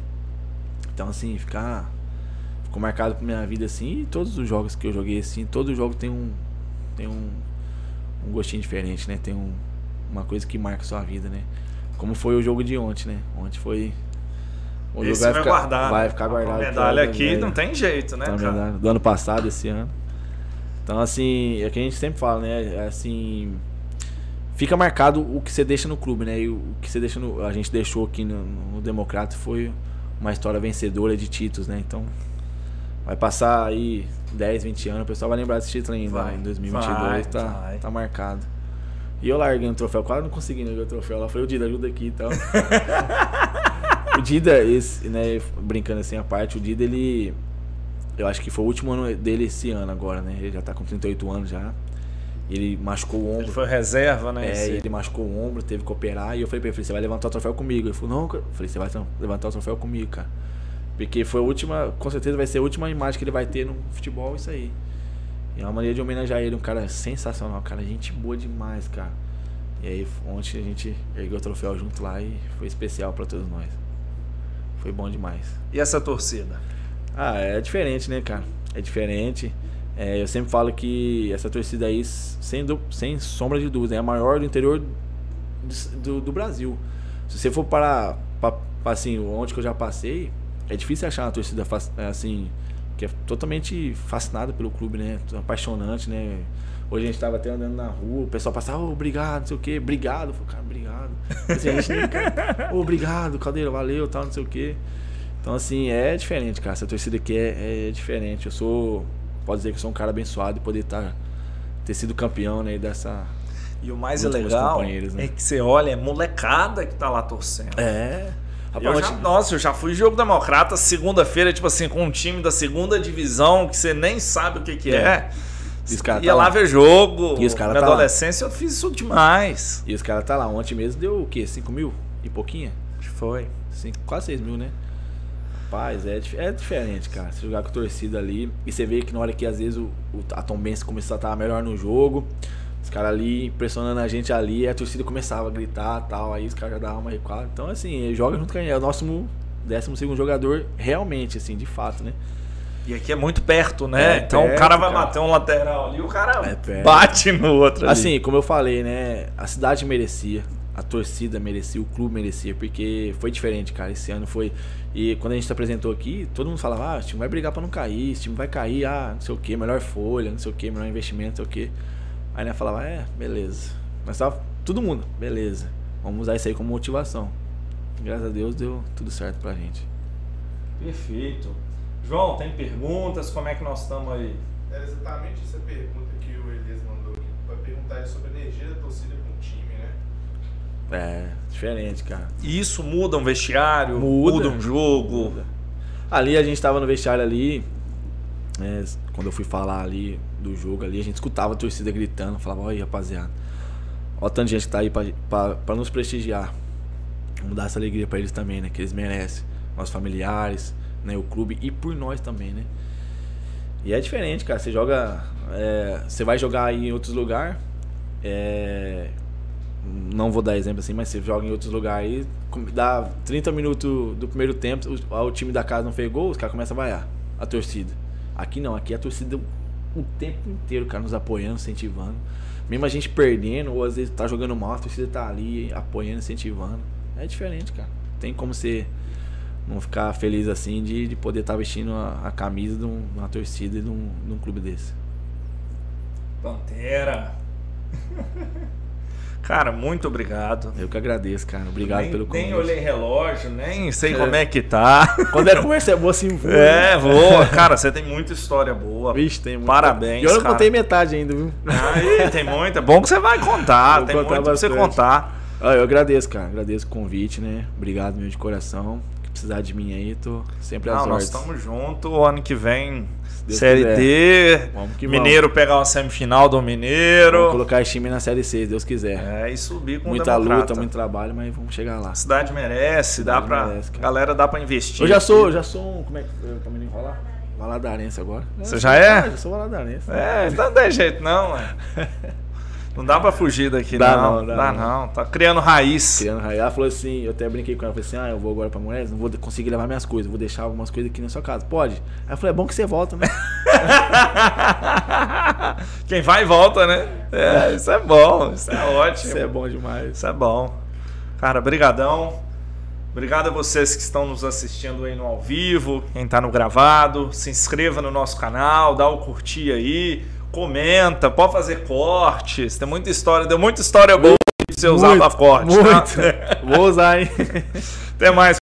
Então, assim, ficar. Ficou marcado pra minha vida assim. E todos os jogos que eu joguei assim, todo jogo tem um. Tem um. Um gostinho diferente, né? Tem um, uma coisa que marca a sua vida, né? Como foi o jogo de ontem, né? Ontem foi. O Esse vai, guardar. Vai né? ficar guardado. A medalha aqui vai- não tem jeito, né, então, do ano passado, esse ano. Então, assim, é que a gente sempre fala, né? É Assim, fica marcado o que você deixa no clube, né? E o que você deixa no, a gente deixou aqui no, no Democrata foi uma história vencedora de títulos, né? Então, vai passar aí 10, 20 anos, o pessoal vai lembrar desse título ainda. Vai, né? em 2022 vai, tá, vai. tá marcado. E eu larguei um troféu, quase não consegui né, ver o troféu. Falei, o Dida, ajuda aqui e tal. o Dida, esse, né, brincando assim a parte, o Dida, ele. Eu acho que foi o último ano dele esse ano agora, né? Ele já tá com 38 anos já. Ele machucou o ombro. Ele foi reserva, né? É, esse- ele machucou o ombro, teve que operar. E eu falei pra ele, você vai levantar o troféu comigo. Ele falou, não, cara. Eu falei, você vai levantar o troféu comigo, cara. Porque foi a última, com certeza vai ser a última imagem que ele vai ter no futebol, isso aí. E é uma maneira de homenagear ele, um cara sensacional, cara, gente boa demais, cara. E aí ontem a gente ergueu o troféu junto lá e foi especial pra todos nós. Foi bom demais. E essa torcida? Ah, é diferente, né, cara? É diferente. É, eu sempre falo que essa torcida aí, sem, sem sombra de dúvida, é a maior do interior do, do- do Brasil. Se você for para, pra- pra, assim, onde que eu já passei, é difícil achar uma torcida assim que é totalmente fascinada pelo clube, né? Apaixonante, né? Hoje a gente tava até andando na rua, o pessoal passava, "Ô, obrigado, não sei o quê, obrigado. Eu falei, cara, obrigado. Assim, a gente cara, "Ô, obrigado, Caldeira, valeu, tal, não sei o quê. Então, assim, é diferente, cara. Essa torcida aqui é, é diferente. Eu sou. Pode dizer que eu sou um cara abençoado de poder tá, ter sido campeão né, dessa. E o mais legal né? é que você olha, é molecada que tá lá torcendo. É. Eu já- nossa, eu já fui jogo democrata segunda-feira, tipo assim, com um time da segunda divisão que você nem sabe o que, que é. É. E Ia tá lá lá. ver jogo. E os cara Na tá lá. adolescência eu fiz isso demais. E os caras tá lá. Ontem mesmo deu o quê? 5 mil? E pouquinho? Acho que foi. Cinco, quase 6 mil, né? Rapaz, é, é diferente, cara. Você jogar com a torcida ali. E você vê que na hora que às vezes o, o, a Tom Benz começou a estar melhor no jogo. Os caras ali impressionando a gente ali. A torcida começava a gritar tal. Aí os caras já davam uma recuada. Então, assim, joga junto com a gente. É o nosso décimo segundo jogador, realmente, assim, de fato, né? E aqui é muito perto, né? É, então o perto, cara vai cara. bater um lateral ali, o cara É bate no outro ali. Assim, como eu falei, né? A cidade merecia. a torcida merecia, o clube merecia, porque foi diferente, cara. Esse ano foi. E quando a gente se apresentou aqui, todo mundo falava: ah, o time vai brigar para não cair, esse time vai cair, ah, não sei o que, melhor folha, não sei o que, melhor investimento, não sei o que. Aí né, falava: é, beleza. Mas tava todo mundo, beleza. Vamos usar isso aí como motivação. Graças a Deus deu tudo certo pra gente. Perfeito. João, tem perguntas? Como é que nós estamos aí? Era exatamente essa pergunta que o Elias mandou aqui. Vai perguntar sobre a energia da torcida com o time, né? É, diferente, cara. E isso muda um vestiário? Muda, muda um jogo? Muda. Ali a gente tava no vestiário ali, né, quando eu fui falar ali do jogo ali, a gente escutava a torcida gritando, falava, olha rapaziada, olha tanta gente que tá aí pra, pra, pra nos prestigiar. Vamos dar essa alegria para eles também, né? Que eles merecem. Nossos familiares, né? O clube e por nós também, né? E é diferente, cara. Você joga. É, você vai jogar em outros lugares. É, não vou dar exemplo assim, mas você joga em outros lugares dá 30 minutos do primeiro tempo, o, o time da casa não fez gol, os caras começam a vaiar. A torcida. Aqui não, aqui a torcida o tempo inteiro, cara, nos apoiando, incentivando. Mesmo a gente perdendo, ou às vezes tá jogando mal, a torcida tá ali apoiando, incentivando. É diferente, cara. Tem como você não ficar feliz assim de, de poder estar tá vestindo a, a, camisa de, um, uma torcida de um, de um clube desse. Pantera. Cara, muito obrigado. Eu que agradeço, cara. Obrigado nem, pelo convite. Nem olhei relógio, nem sei é. como é que tá. Quando é conversa é boa, assim voa. É, voa. Cara, você tem muita história boa. Vixe, tem muito. Parabéns, E eu não contei metade ainda, viu? Aí, tem muita. É bom que você vai contar. Vou tem contar muito bastante. pra você contar. Ah, eu agradeço, cara. Agradeço o convite, né? Obrigado, meu de coração. Que precisar de mim aí, tô sempre às Não, nós estamos juntos. O ano que vem, Série quiser. D. Mineiro vamos. pegar uma semifinal do Mineiro. Vamos colocar esse time na Série C, se Deus quiser. É, e subir com Muita luta, muito trabalho, mas vamos chegar lá. A cidade merece, cidade dá pra. Merece, galera, dá pra investir. Eu já sou, já sou um. Como é que. Pra mim falar? Valadarense agora. Você já é? Eu sou valadarense. É, então não tem jeito não, mano. Não dá pra fugir daqui, dá não. não dá, dá não. não. Tá criando raiz. Criando raiz. Ela falou assim, eu até brinquei com ela, falei assim, ah, eu vou agora pra Moraes, não vou conseguir levar minhas coisas, vou deixar algumas coisas aqui na sua casa. Pode? Aí eu falei, é bom que você volta, né? Quem vai volta, né? É, isso é bom, isso é ótimo. Isso é bom demais. Isso é bom. Cara, brigadão. Obrigado a vocês que estão nos assistindo aí no ao vivo, quem está no gravado. Se inscreva no nosso canal, dá o curtir aí comenta, pode fazer cortes. Tem muita história, deu muita história boa pra você usar pra corte. Muito. Tá? Vou usar, hein? Até mais.